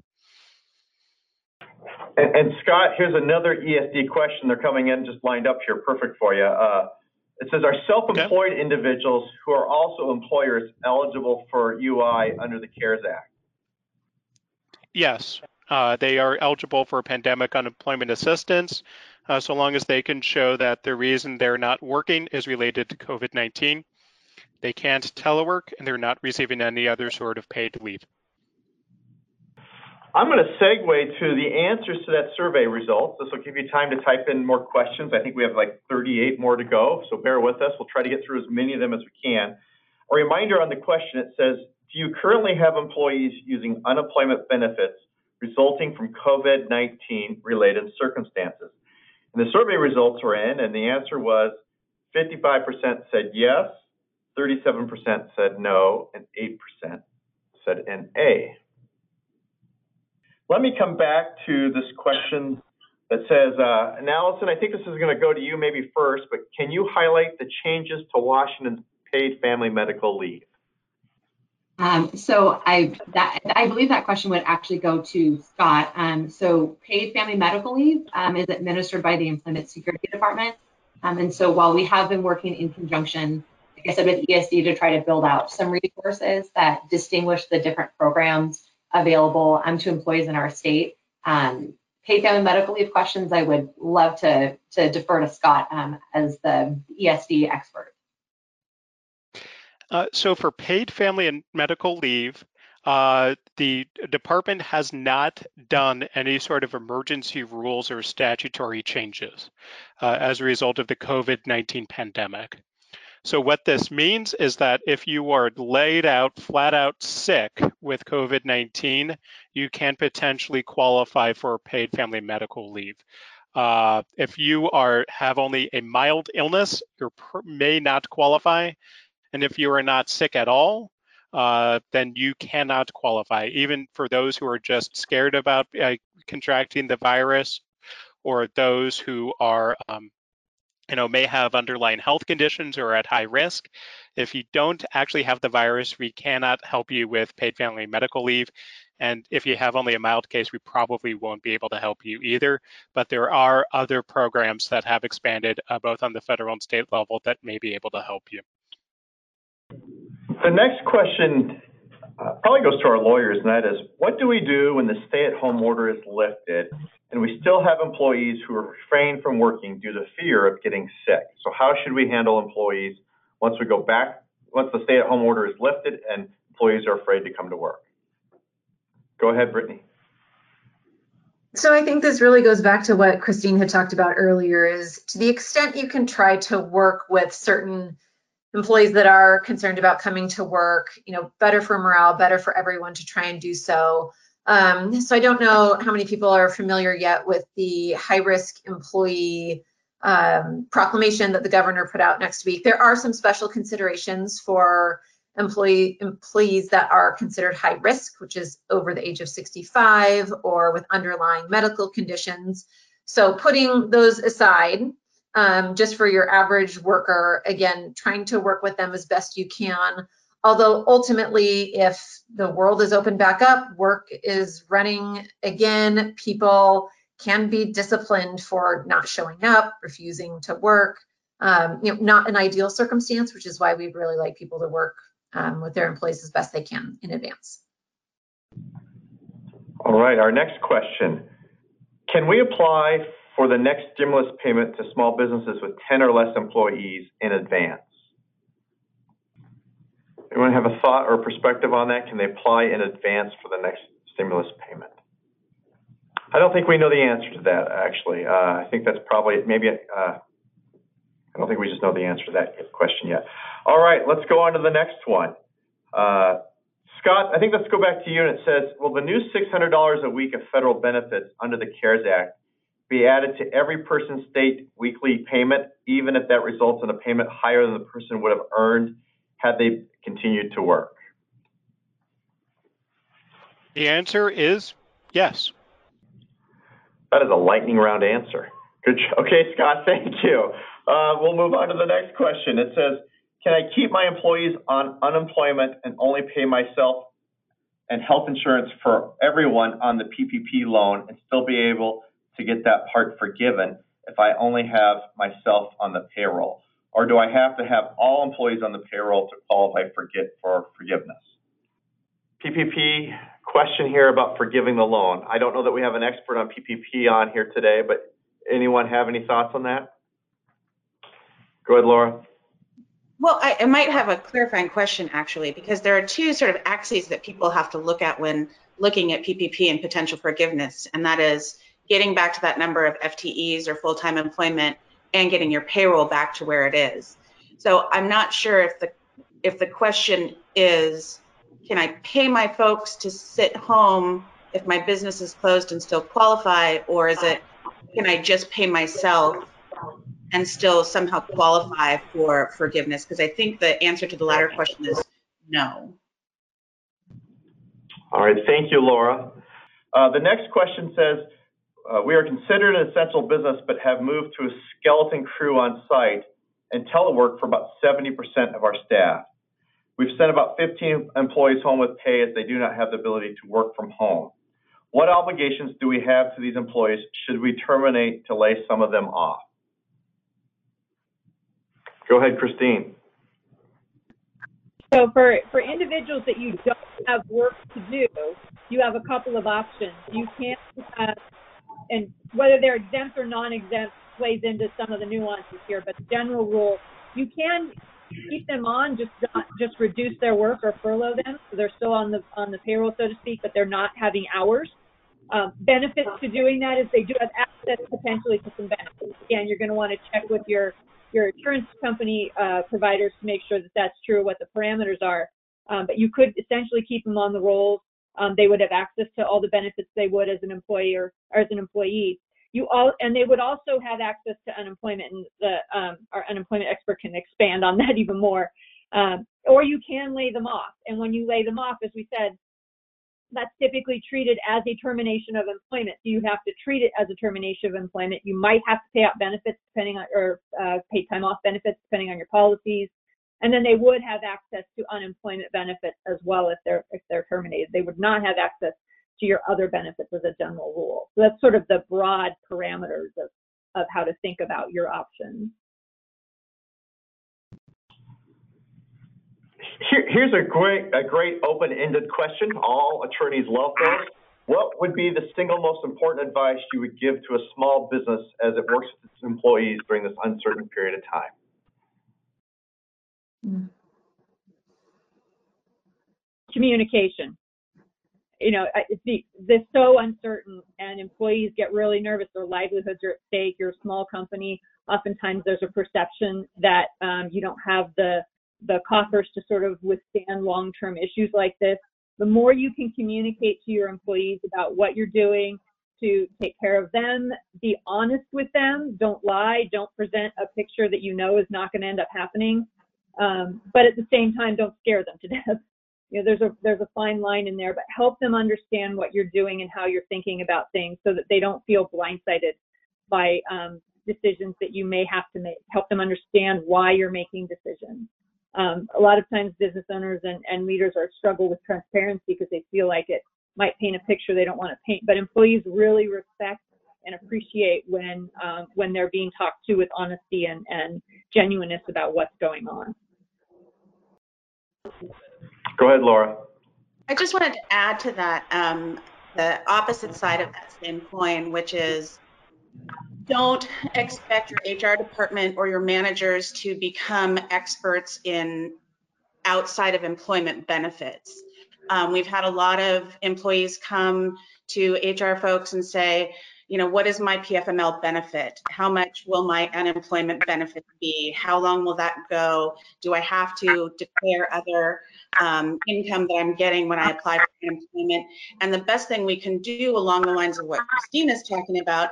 And, and, Scott, here's another ESD question. They're coming in just lined up here, perfect for you. Uh, it says, are self-employed okay. individuals who are also employers eligible for UI under the CARES Act? Yes, uh, they are eligible for pandemic unemployment assistance uh, so long as they can show that the reason they're not working is related to COVID-19. They can't telework and they're not receiving any other sort of paid leave. I'm going to segue to the answers to that survey results. This will give you time to type in more questions. I think we have like 38 more to go, so bear with us. We'll try to get through as many of them as we can. A reminder on the question, it says, do you currently have employees using unemployment benefits resulting from COVID-19 related circumstances? And the survey results were in, and the answer was 55% said yes, 37% said no, and 8% said NA. Let me come back to this question that says, uh, and Allison, I think this is going to go to you maybe first, but can you highlight the changes to Washington's paid family medical leave? Um, so I that I believe that question would actually go to Scott. Um, so paid family medical leave um, is administered by the Employment Security Department. Um, and so while we have been working in conjunction like I said, with ESD to try to build out some resources that distinguish the different programs available um, to employees in our state. Um, paid family medical leave questions, I would love to, to defer to Scott as the ESD expert. Uh, so for paid family and medical leave, uh, the department has not done any sort of emergency rules or statutory changes uh, as a result of the COVID-19 pandemic. So what this means is that if you are laid out, flat out sick with COVID-19, you can potentially qualify for paid family medical leave. Uh, if you are have only a mild illness, you may not qualify. And if you are not sick at all, uh, then you cannot qualify. Even for those who are just scared about uh, contracting the virus or those who are um, you know, may have underlying health conditions or are at high risk. If you don't actually have the virus, we cannot help you with paid family medical leave. and if you have only a mild case, we probably won't be able to help you either. But there are other programs that have expanded uh, both on the federal and state level that may be able to help you. The next question uh, probably goes to our lawyers, and that is, what do we do when the stay-at-home order is lifted and we still have employees who are refrain from working due to fear of getting sick? So how should we handle employees once we go back, once the stay-at-home order is lifted and employees are afraid to come to work? Go ahead, Brittany. So I think this really goes back to what Christine had talked about earlier is to the extent you can try to work with certain employees that are concerned about coming to work, you know, better for morale, better for everyone to try and do so. Um, so I don't know how many people are familiar yet with the high risk employee um, proclamation that the governor put out next week. There are some special considerations for employee employees that are considered high risk, which is over the age of 65 or with underlying medical conditions. So putting those aside, um, just for your average worker, again, trying to work with them as best you can. Although ultimately, if the world is open back up, work is running again, people can be disciplined for not showing up, refusing to work. Um, you know, not an ideal circumstance, which is why we really like people to work um, with their employees as best they can in advance. All right, our next question. Can we apply for the next stimulus payment to small businesses with 10 or less employees in advance. Anyone have a thought or perspective on that? Can they apply in advance for the next stimulus payment? I don't think we know the answer to that, actually. Uh, I think that's probably maybe, uh, I don't think we just know the answer to that question yet. All right, let's go on to the next one. Uh, Scott, I think let's go back to you and it says, will the new $600 a week of federal benefits under the CARES Act be added to every person's state weekly payment, even if that results in a payment higher than the person would have earned had they continued to work? The answer is yes. That is a lightning round answer. Good. Okay, Scott, thank you. Uh, we'll move on to the next question. It says, can I keep my employees on unemployment and only pay myself and health insurance for everyone on the PPP loan and still be able to get that part forgiven if I only have myself on the payroll? Or do I have to have all employees on the payroll to qualify for, get, for forgiveness? PPP question here about forgiving the loan. I don't know that we have an expert on PPP on here today, but anyone have any thoughts on that? Go ahead, Laura. Well, I, I, might have a clarifying question actually, because there are two sort of axes that people have to look at when looking at PPP and potential forgiveness, and that is getting back to that number of FTEs or full-time employment and getting your payroll back to where it is. So I'm not sure if the if the question is, can I pay my folks to sit home if my business is closed and still qualify, or is it, can I just pay myself and still somehow qualify for forgiveness? Because I think the answer to the latter question is no. All right, thank you, Laura. Uh, the next question says, we are considered an essential business, but have moved to a skeleton crew on site and telework for about 70% of our staff. We've sent about 15 employees home with pay as they do not have the ability to work from home. What obligations do we have to these employees should we terminate to lay some of them off? Go ahead, Christine. So for, for individuals that you don't have work to do, you have a couple of options. You can't uh, and whether they're exempt or non-exempt plays into some of the nuances here. But the general rule, you can keep them on, just not, just reduce their work or furlough them, so they're still on the on the payroll, so to speak, but they're not having hours. Um, benefits to doing that is they do have access potentially to some benefits. Again, you're going to want to check with your your insurance company uh, providers to make sure that that's true, what the parameters are. Um, but you could essentially keep them on the rolls um, they would have access to all the benefits they would as an employee or, or as an employee. You all, and they would also have access to unemployment, and the um, our unemployment expert can expand on that even more. Um, or you can lay them off, and when you lay them off, as we said, that's typically treated as a termination of employment. So you have to treat it as a termination of employment. You might have to pay out benefits depending on, or uh, pay time off benefits depending on your policies and then they would have access to unemployment benefits as well if they're if they're terminated. They would not have access to your other benefits as a general rule. So that's sort of the broad parameters of, of how to think about your options. Here, here's a great, a great open-ended question. All attorneys love those. What would be the single most important advice you would give to a small business as it works with its employees during this uncertain period of time? Communication. You know, it's, it's so uncertain and employees get really nervous. Their livelihoods are at stake. You're a small company. Oftentimes there's a perception that um, you don't have the the coffers to sort of withstand long-term issues like this. The more you can communicate to your employees about what you're doing to take care of them, be honest with them, don't lie, don't present a picture that you know is not going to end up happening. Um, but at the same time, don't scare them to death. You know, there's a there's a fine line in there, but help them understand what you're doing and how you're thinking about things, so that they don't feel blindsided by um, decisions that you may have to make. Help them understand why you're making decisions um, a lot of times business owners and, and leaders are struggle with transparency because they feel like it might paint a picture they don't want to paint. But employees really respect and appreciate when um, when they're being talked to with honesty and, and genuineness about what's going on. Go ahead, Laura. I just wanted to add to that um, the opposite side of that same coin, which is don't expect your HR department or your managers to become experts in outside of employment benefits. Um, we've had a lot of employees come to HR folks and say, you know, what is my PFML benefit? How much will my unemployment benefit be? How long will that go? Do I have to declare other um, income that I'm getting when I apply for unemployment? And the best thing we can do along the lines of what Christine is talking about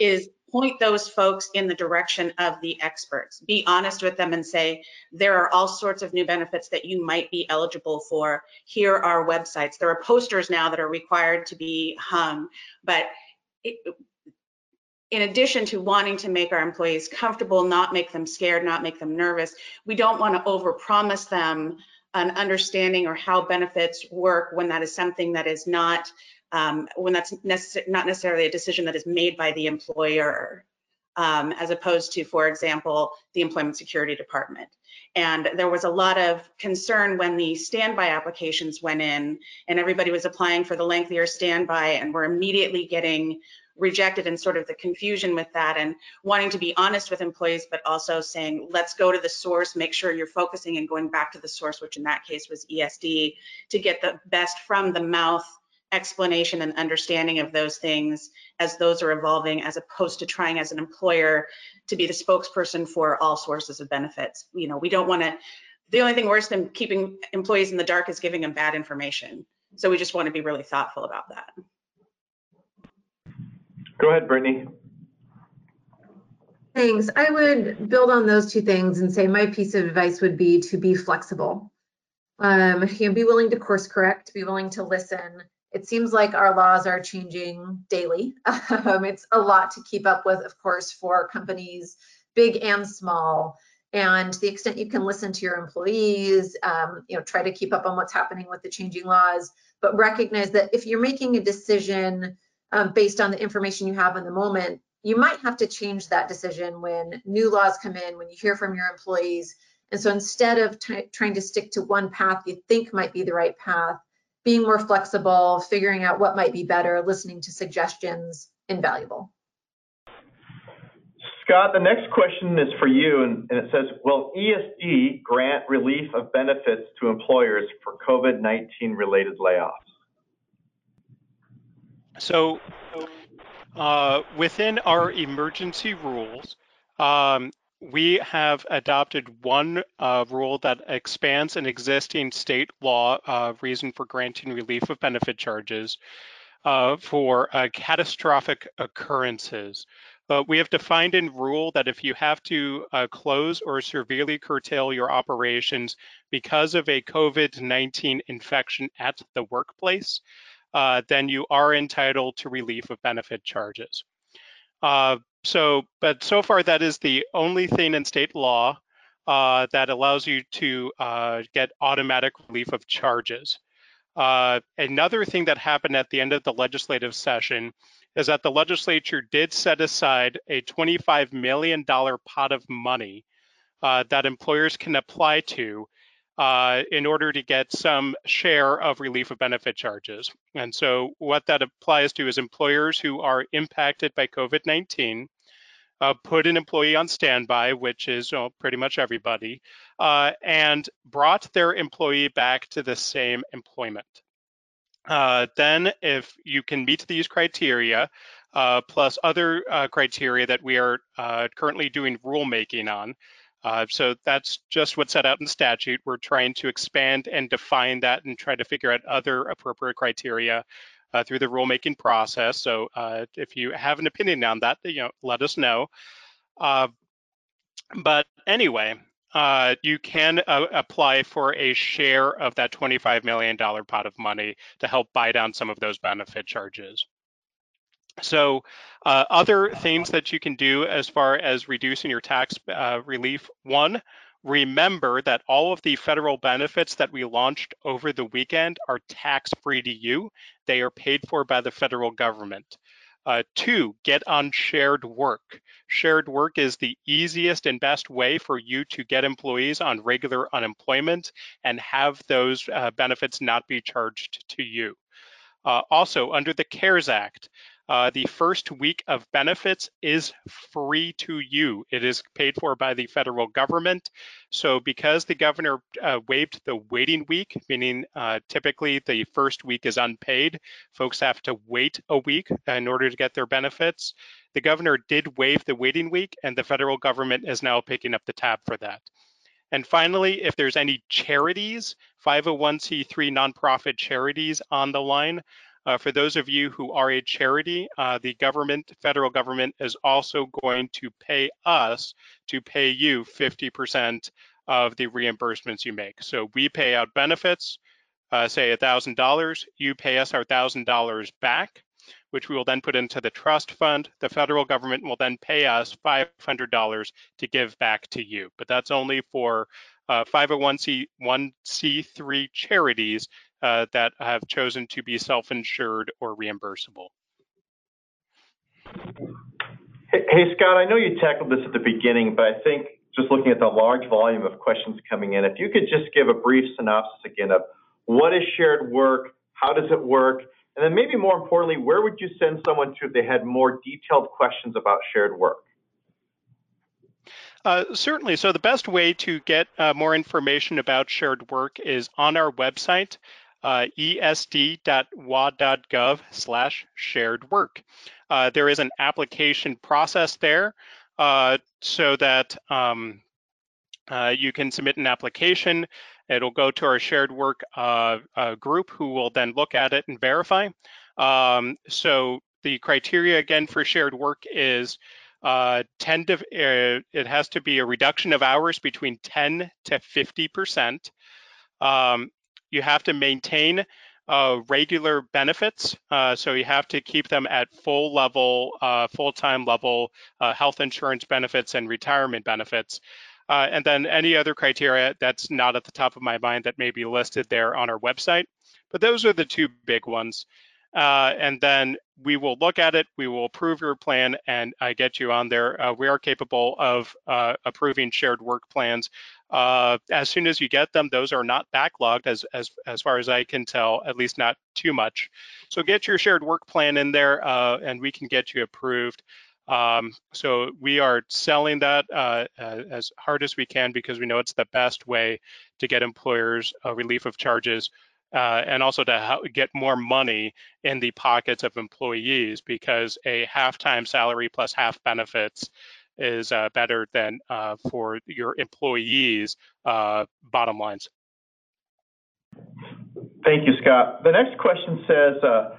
is point those folks in the direction of the experts. Be honest with them and say, there are all sorts of new benefits that you might be eligible for. Here are websites. There are posters now that are required to be hung, but it, in addition to wanting to make our employees comfortable, not make them scared, not make them nervous, we don't want to overpromise them an understanding or how benefits work when that is something that is not um, when that's necess not necessarily a decision that is made by the employer, um, as opposed to, for example, the Employment Security Department. And there was a lot of concern when the standby applications went in and everybody was applying for the lengthier standby and were immediately getting rejected and sort of the confusion with that and wanting to be honest with employees, but also saying, let's go to the source, make sure you're focusing and going back to the source, which in that case was ESD, to get the best from the mouth explanation and understanding of those things as those are evolving as opposed to trying as an employer to be the spokesperson for all sources of benefits. You know, we don't want to, the only thing worse than keeping employees in the dark is giving them bad information. So we just want to be really thoughtful about that. Go ahead, Brittany. Thanks. I would build on those two things and say my piece of advice would be to be flexible. Um, you know, be willing to course correct, be willing to listen, it seems like our laws are changing daily. Um, it's a lot to keep up with, of course, for companies big and small. And the extent you can listen to your employees, um, you know, try to keep up on what's happening with the changing laws, but recognize that if you're making a decision um, based on the information you have in the moment, you might have to change that decision when new laws come in, when you hear from your employees. And so instead of trying to stick to one path you think might be the right path, being more flexible, figuring out what might be better, listening to suggestions, invaluable. Scott, the next question is for you, and, and, it says, will ESD grant relief of benefits to employers for COVID-19 related layoffs? So uh, within our emergency rules, um, we have adopted one uh, rule that expands an existing state law uh, reason for granting relief of benefit charges uh, for uh, catastrophic occurrences. We have defined in rule that if you have to uh, close or severely curtail your operations because of a COVID-19 infection at the workplace, uh, then you are entitled to relief of benefit charges. Uh, so, but so far that is the only thing in state law uh, that allows you to uh, get automatic relief of charges. Uh, another thing that happened at the end of the legislative session is that the legislature did set aside a $25 million pot of money uh, that employers can apply to uh, in order to get some share of relief of benefit charges. And so what that applies to is employers who are impacted by COVID-19, uh, put an employee on standby, which is pretty much everybody, uh, and brought their employee back to the same employment. Uh, then if you can meet these criteria, uh, plus other uh, criteria that we are currently doing rulemaking on, uh, so that's just what's set out in statute. We're trying to expand and define that and try to figure out other appropriate criteria uh, through the rulemaking process. So uh, if you have an opinion on that, you know, let us know. Uh, but anyway, uh, you can uh, apply for a share of that $25 million pot of money to help buy down some of those benefit charges. So uh, other things that you can do as far as reducing your tax uh, relief, one, remember that all of the federal benefits that we launched over the weekend are tax-free to you. They are paid for by the federal government. Uh, two, get on shared work. Shared work is the easiest and best way for you to get employees on regular unemployment and have those uh, benefits not be charged to you. Uh, also, under the CARES Act, uh, the first week of benefits is free to you. It is paid for by the federal government. So because the governor uh, waived the waiting week, meaning uh, typically the first week is unpaid, folks have to wait a week in order to get their benefits. The governor did waive the waiting week and the federal government is now picking up the tab for that. And finally, if there's any charities, 501c3 nonprofit charities on the line, uh, for those of you who are a charity, uh, the government, federal government, is also going to pay us to pay you 50% of the reimbursements you make. So we pay out benefits, uh, say $1,000, you pay us our $1,000 back, which we will then put into the trust fund. The federal government will then pay us $500 to give back to you, but that's only for uh, 501c3 charities uh, that have chosen to be self-insured or reimbursable. Hey, hey, Scott, I know you tackled this at the beginning, but I think just looking at the large volume of questions coming in, if you could just give a brief synopsis again of what is shared work, how does it work, and then maybe more importantly, where would you send someone to if they had more detailed questions about shared work? Uh, certainly. So the best way to get uh, more information about shared work is on our website uh, esd.wa.gov slash shared work. Uh, there is an application process there uh, so that um, uh, you can submit an application. It'll go to our shared work uh, uh, group who will then look at it and verify. Um, so the criteria again for shared work is uh, 10 to, uh, it has to be a reduction of hours between 10 to 50 percent. Um, you have to maintain uh, regular benefits. Uh, so you have to keep them at full level, uh, full-time level uh, health insurance benefits and retirement benefits. Uh, and then any other criteria that's not at the top of my mind that may be listed there on our website. But those are the two big ones. Uh, and then we will look at it, we will approve your plan, and I get you on there. Uh, we are capable of uh, approving shared work plans. Uh, as soon as you get them, those are not backlogged, as, as, as far as I can tell, at least not too much. So get your shared work plan in there, uh, and we can get you approved. Um, so we are selling that uh, as hard as we can because we know it's the best way to get employers relief of charges uh, and also to get more money in the pockets of employees because a half-time salary plus half benefits is uh, better than uh, for your employees' uh, bottom lines. Thank you, Scott. The next question says, uh,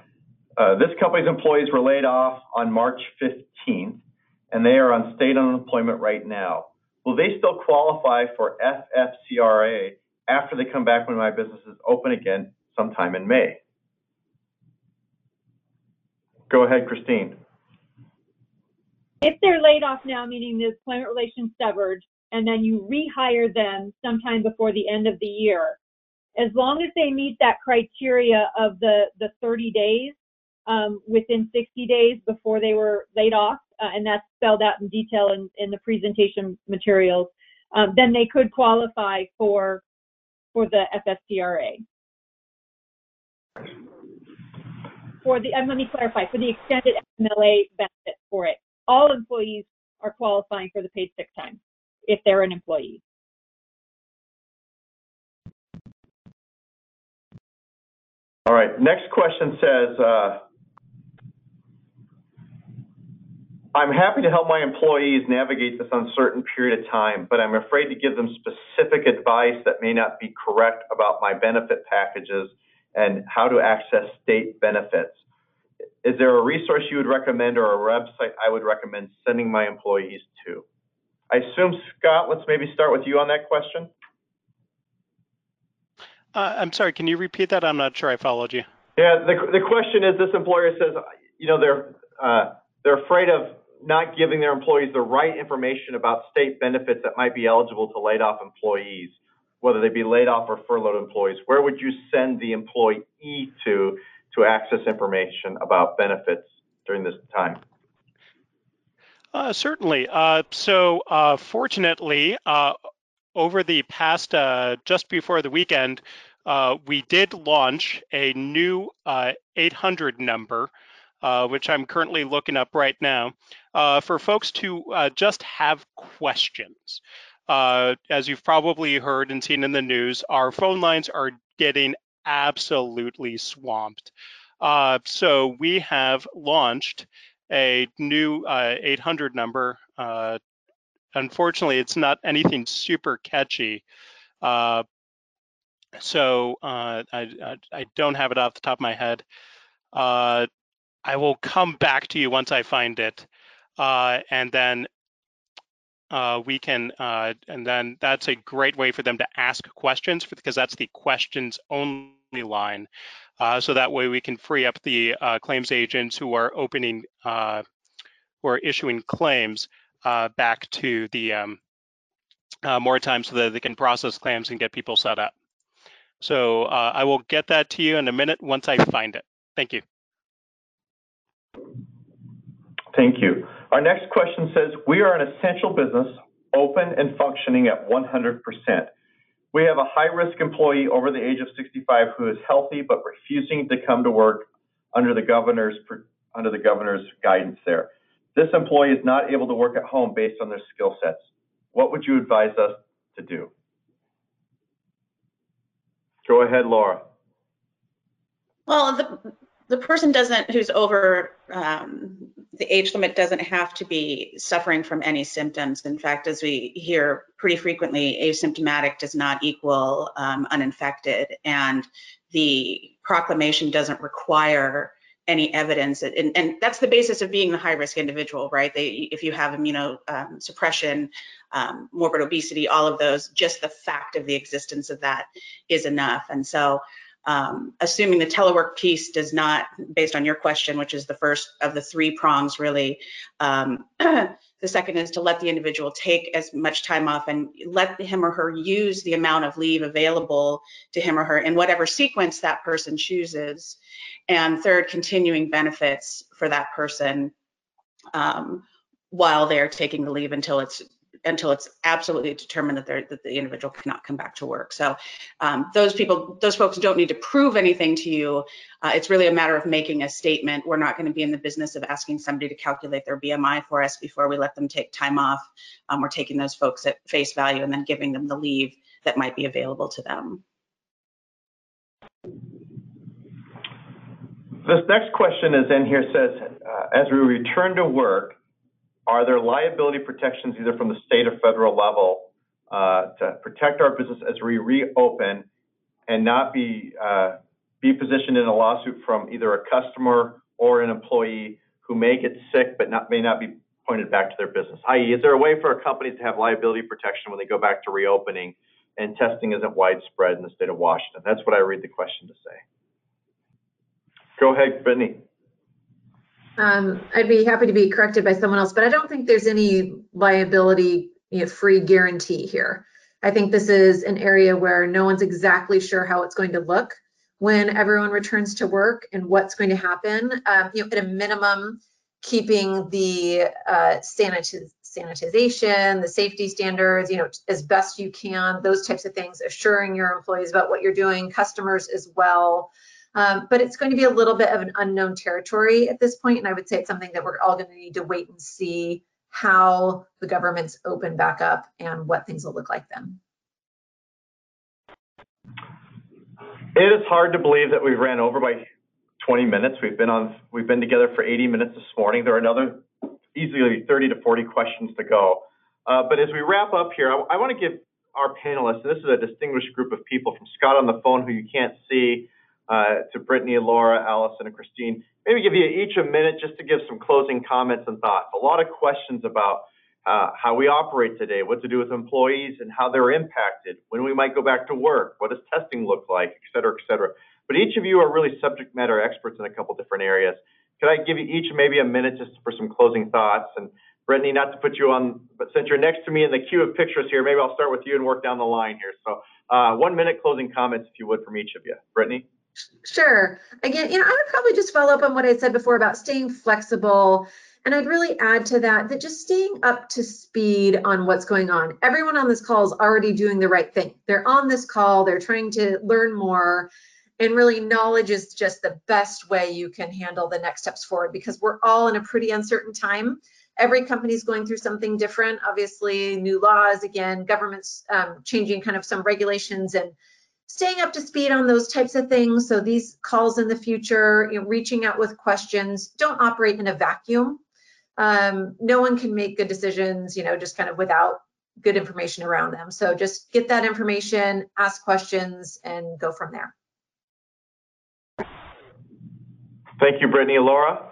uh, this company's employees were laid off on March 15th, and they are on state unemployment right now. Will they still qualify for FFCRA after they come back when my business is open again sometime in May. Go ahead, Christine. If they're laid off now, meaning the employment relations severed, and then you rehire them sometime before the end of the year, as long as they meet that criteria of the, the 30 days um, within 60 days before they were laid off, uh, and that's spelled out in detail in, in the presentation materials, um, then they could qualify for for the FFCRA. For the, and let me clarify, for the extended FMLA benefit for it, all employees are qualifying for the paid sick time if they're an employee. All right, next question says, uh, I'm happy to help my employees navigate this uncertain period of time, but I'm afraid to give them specific advice that may not be correct about my benefit packages and how to access state benefits. Is there a resource you would recommend or a website I would recommend sending my employees to? I assume, Scott, let's maybe start with you on that question. Uh, I'm sorry, can you repeat that? I'm not sure I followed you. Yeah, the, the question is this employer says, you know, they're, uh, they're afraid of not giving their employees the right information about state benefits that might be eligible to laid off employees, whether they be laid off or furloughed employees. Where would you send the employee to to access information about benefits during this time? Uh, certainly. Uh, so, uh, fortunately, uh, over the past, uh, just before the weekend, uh, we did launch a new 800 number, which I'm currently looking up right now, for folks to just have questions. as you've probably heard and seen in the news, our phone lines are getting absolutely swamped. Uh, so we have launched a new uh, 800 number. Uh, unfortunately, it's not anything super catchy. Uh, so uh, I, I, I, don't have it off the top of my head. Uh, I will come back to you once I find it. and then we can, and then that's a great way for them to ask questions because that's the questions only line. Uh, so that way we can free up the uh, claims agents who are opening, uh, issuing claims uh, back to the um, uh, more time so that they can process claims and get people set up. So uh, I will get that to you in a minute once I find it. Thank you. Thank you. Our next question says, we are an essential business, open and functioning at 100%. We have a high-risk employee over the age of 65 who is healthy but refusing to come to work under the governor's guidance there. This employee is not able to work at home based on their skill sets. What would you advise us to do? Go ahead, Laura. Well, the person doesn't who's over um, the age limit doesn't have to be suffering from any symptoms. In fact, as we hear pretty frequently, asymptomatic does not equal um, uninfected, and the proclamation doesn't require any evidence. And, and, that's the basis of being the high risk individual right? They if you have immunosuppression um, um, morbid obesity all of those just the fact of the existence of that is enough. And so um, assuming the telework piece does not, based on your question, which is the first of the three prongs really, um, the second is to let the individual take as much time off and let him or her use the amount of leave available to him or her in whatever sequence that person chooses. And third, continuing benefits for that person um, while they're taking the leave until it's until it's absolutely determined that, that the individual cannot come back to work. So um, those people, those folks don't need to prove anything to you. Uh, it's really a matter of making a statement. We're not going to be in the business of asking somebody to calculate their BMI for us before we let them take time off. Um, we're taking those folks at face value and then giving them the leave that might be available to them. This next question is in here says, uh, as we return to work, are there liability protections either from the state or federal level uh, to protect our business as we reopen and not be uh, be positioned in a lawsuit from either a customer or an employee who may get sick but may not be pointed back to their business? I.e., is there a way for a company to have liability protection when they go back to reopening and testing isn't widespread in the state of Washington? That's what I read the question to say. Go ahead, Brittany. Um, I'd be happy to be corrected by someone else, but I don't think there's any liability you know, free guarantee here. I think this is an area where no one's exactly sure how it's going to look when everyone returns to work and what's going to happen. Um, you know, at a minimum, keeping the uh, sanitiz sanitization, the safety standards, you know, as best you can, those types of things, assuring your employees about what you're doing, customers as well. Um, but it's going to be a little bit of an unknown territory at this point, and I would say it's something that we're all going to need to wait and see how the government's open back up and what things will look like then. It is hard to believe that we've ran over by 20 minutes. We've been on, we've been together for 80 minutes this morning. There are another easily 30 to 40 questions to go. Uh, but as we wrap up here, I, I want to give our panelists, and this is a distinguished group of people from Scott on the phone who you can't see, uh, to Brittany, Laura, Allison, and Christine, maybe give you each a minute just to give some closing comments and thoughts. A lot of questions about uh, how we operate today, what to do with employees and how they're impacted, when we might go back to work, what does testing look like, et cetera, et cetera. But each of you are really subject matter experts in a couple different areas. Could I give you each maybe a minute just for some closing thoughts? And Brittany, not to put you on, but since you're next to me in the queue of pictures here, maybe I'll start with you and work down the line here. So uh, one minute closing comments, if you would, from each of you. Brittany? Sure. Again, you know, I would probably just follow up on what I said before about staying flexible. And I'd really add to that that just staying up to speed on what's going on. Everyone on this call is already doing the right thing. They're on this call, they're trying to learn more. And really, knowledge is just the best way you can handle the next steps forward because we're all in a pretty uncertain time. Every company is going through something different. Obviously, new laws, again, governments um, changing kind of some regulations and staying up to speed on those types of things. So these calls in the future, you know, reaching out with questions, don't operate in a vacuum. Um, no one can make good decisions, you know, just kind of without good information around them. So just get that information, ask questions, and go from there. Thank you, Brittany. Laura?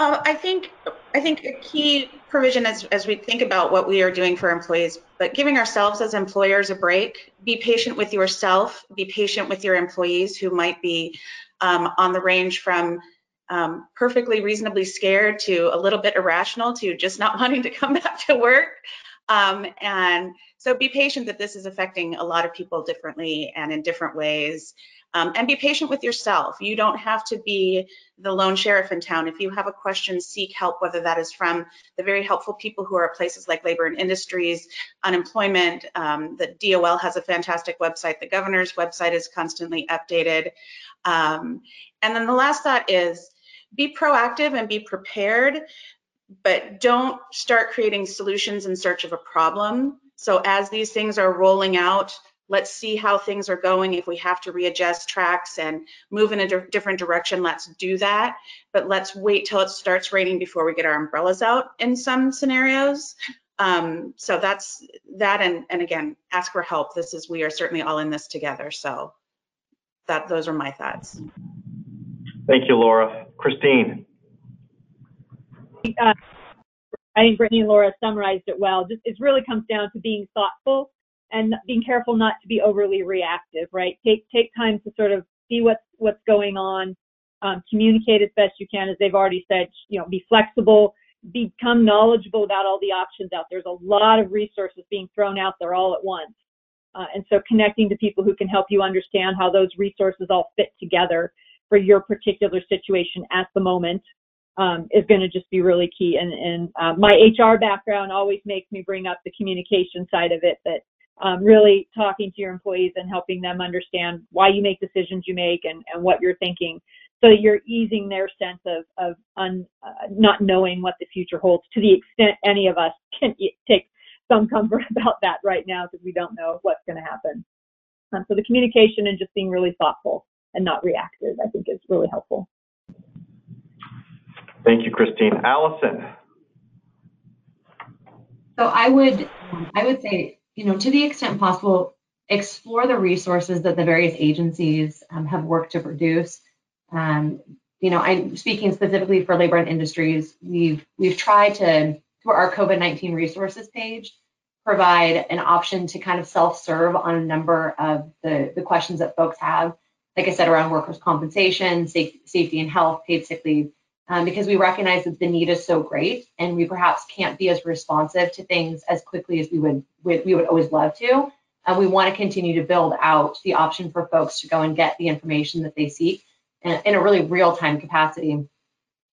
Uh, I think I think a key provision as, as we think about what we are doing for employees, but giving ourselves as employers a break, be patient with yourself, be patient with your employees who might be um, on the range from um, perfectly reasonably scared to a little bit irrational to just not wanting to come back to work. Um, and so be patient that this is affecting a lot of people differently and in different ways. Um, and be patient with yourself. You don't have to be the lone sheriff in town. If you have a question, seek help, whether that is from the very helpful people who are at places like labor and industries, unemployment. Um, the DOL has a fantastic website. The governor's website is constantly updated. Um, and then the last thought is be proactive and be prepared, but don't start creating solutions in search of a problem. So as these things are rolling out, let's see how things are going. If we have to readjust tracks and move in a di different direction, let's do that. But let's wait till it starts raining before we get our umbrellas out in some scenarios. Um, so that's that. And, and again, ask for help. This is, we are certainly all in this together. So that, those are my thoughts. Thank you, Laura. Christine. Uh, I think Brittany and Laura summarized it well. Just it really comes down to being thoughtful and being careful not to be overly reactive, right? Take take time to sort of see what's what's going on, um, communicate as best you can, as they've already said. You know, be flexible, become knowledgeable about all the options out there. There's a lot of resources being thrown out there all at once, uh, and so connecting to people who can help you understand how those resources all fit together for your particular situation at the moment um, is going to just be really key. And, and uh, my HR background always makes me bring up the communication side of it. That um, really talking to your employees and helping them understand why you make decisions you make and, and what you're thinking so you're easing their sense of, of un, uh, not knowing what the future holds to the extent any of us can take some comfort about that right now because we don't know what's going to happen. Um, so the communication and just being really thoughtful and not reactive, I think is really helpful. Thank you, Christine. Allison. So I would, I would say you know, to the extent possible, explore the resources that the various agencies um, have worked to produce. Um, you know, I'm speaking specifically for labor and industries. We've we've tried to through our COVID-19 resources page provide an option to kind of self-serve on a number of the, the questions that folks have. Like I said, around workers' compensation, safe, safety and health, paid sick leave, um, because we recognize that the need is so great and we perhaps can't be as responsive to things as quickly as we would we, we would always love to. And we want to continue to build out the option for folks to go and get the information that they seek in, in a really real-time capacity.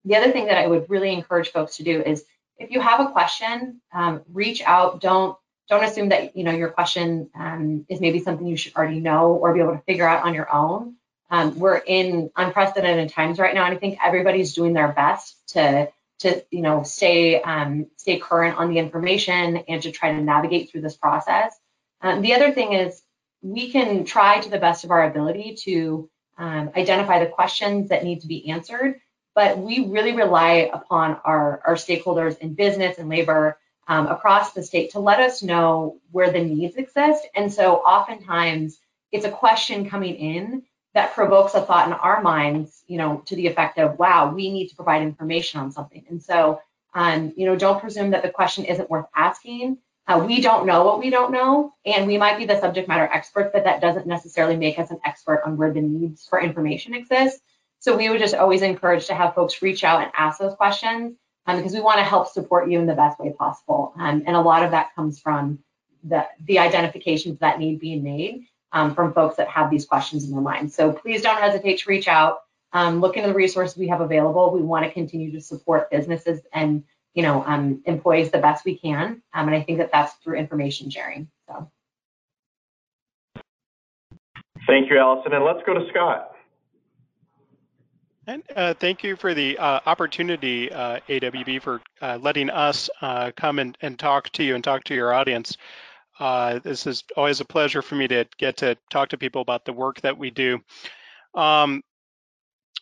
The other thing that I would really encourage folks to do is if you have a question, um, reach out. Don't don't assume that you know your question um, is maybe something you should already know or be able to figure out on your own. Um, we're in unprecedented times right now, and I think everybody's doing their best to to you know stay um, stay current on the information and to try to navigate through this process. Um, the other thing is we can try to the best of our ability to um, identify the questions that need to be answered, but we really rely upon our, our stakeholders in business and labor um, across the state to let us know where the needs exist. And so oftentimes it's a question coming in that provokes a thought in our minds, you know, to the effect of, wow, we need to provide information on something. And so, um, you know, don't presume that the question isn't worth asking. Uh, we don't know what we don't know, and we might be the subject matter experts, but that doesn't necessarily make us an expert on where the needs for information exist. So we would just always encourage to have folks reach out and ask those questions um, because we want to help support you in the best way possible. Um, and a lot of that comes from the, the identifications that need being made um, from folks that have these questions in their mind. So please don't hesitate to reach out. Um, look into the resources we have available. We want to continue to support businesses and you know, um, employees the best we can. Um, and I think that that's through information sharing. So. Thank you, Allison. And let's go to Scott. And uh, thank you for the uh, opportunity, uh, AWB, for uh, letting us uh, come and, and talk to you and talk to your audience. Uh, this is always a pleasure for me to get to talk to people about the work that we do. Um,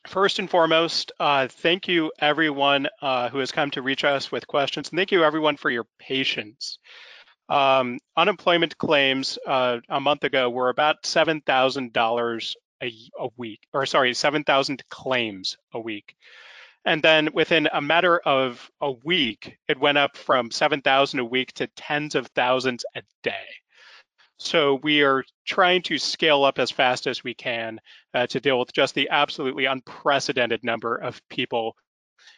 First and foremost, uh, thank you everyone uh, who has come to reach us with questions, and thank you everyone for your patience. Um, unemployment claims uh, a month ago were about $7,000 a week, or sorry, 7,000 claims a week. And then within a matter of a week, it went up from 7,000 a week to tens of thousands a day. So we are trying to scale up as fast as we can uh, to deal with just the absolutely unprecedented number of people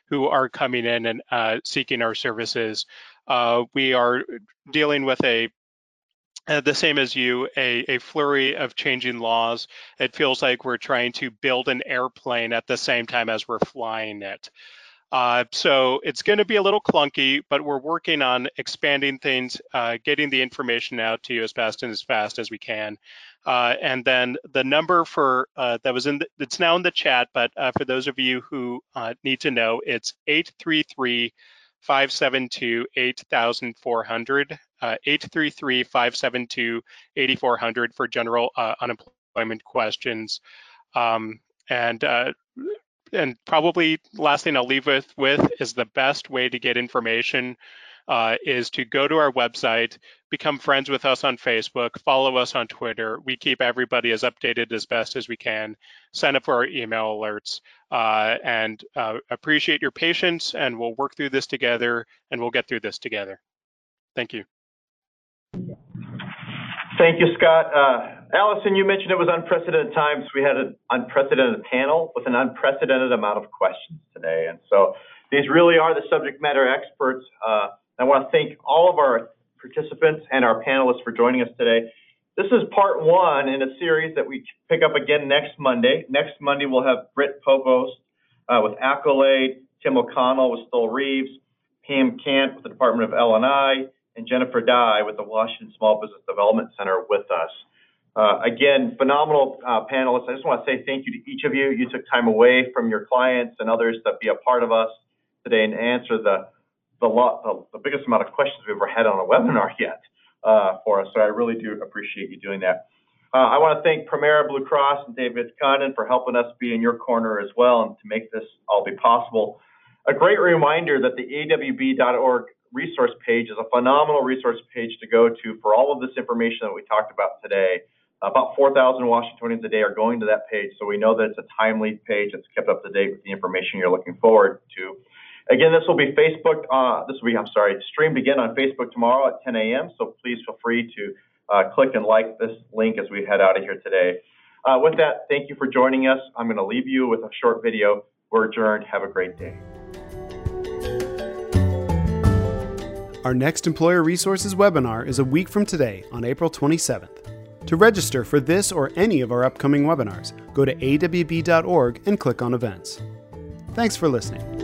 who are coming in and uh, seeking our services. Uh, we are dealing with a uh, the same as you, a, a, flurry of changing laws. It feels like we're trying to build an airplane at the same time as we're flying it. Uh, so it's going to be a little clunky, but we're working on expanding things, uh, getting the information out to you as fast and as fast as we can. Uh, and then the number for uh, that was in the, it's now in the chat, but uh, for those of you who need to know, it's 833 572 8400. Uh, 833 572 8400 for general uh, unemployment questions. Um, and uh, and probably last thing I'll leave with with is the best way to get information uh, is to go to our website, become friends with us on Facebook, follow us on Twitter. We keep everybody as updated as best as we can. Sign up for our email alerts, uh, and uh, appreciate your patience. And we'll work through this together, and we'll get through this together. Thank you. Thank you, Scott. Uh, Allison, you mentioned it was unprecedented times. We had an unprecedented panel with an unprecedented amount of questions today. And so these really are the subject matter experts. Uh, I want to thank all of our participants and our panelists for joining us today. This is part one in a series that we pick up again next Monday. Next Monday, we'll have Britt Povos uh, with Accolade, Tim O'Connell with Stoel Rives, Pam Cant with the Department of L&I, and Jennifer Dye with the Washington Small Business Development Center with us. Uh, again, phenomenal uh, panelists. I just want to say thank you to each of you. You took time away from your clients and others to be a part of us today and answer the the, lot, the, the biggest amount of questions we've ever had on a webinar yet uh, for us. So I really do appreciate you doing that. Uh, I want to thank Premera Blue Cross and David Condon for helping us be in your corner as well and to make this all be possible. A great reminder that the awb.org resource page is a phenomenal resource page to go to for all of this information that we talked about today. About 4,000 Washingtonians a day are going to that page, so we know that it's a timely page that's kept up to date with the information you're looking forward to. Again, this will be Facebook. Uh, this will be, I'm sorry, streamed again on Facebook tomorrow at 10 a.m. So please feel free to uh, click and like this link as we head out of here today. Uh, with that, thank you for joining us. I'm going to leave you with a short video. We're adjourned. Have a great day. Our next Employer Resources webinar is a week from today on April 27th. To register for this or any of our upcoming webinars, go to awb.org and click on events. Thanks for listening.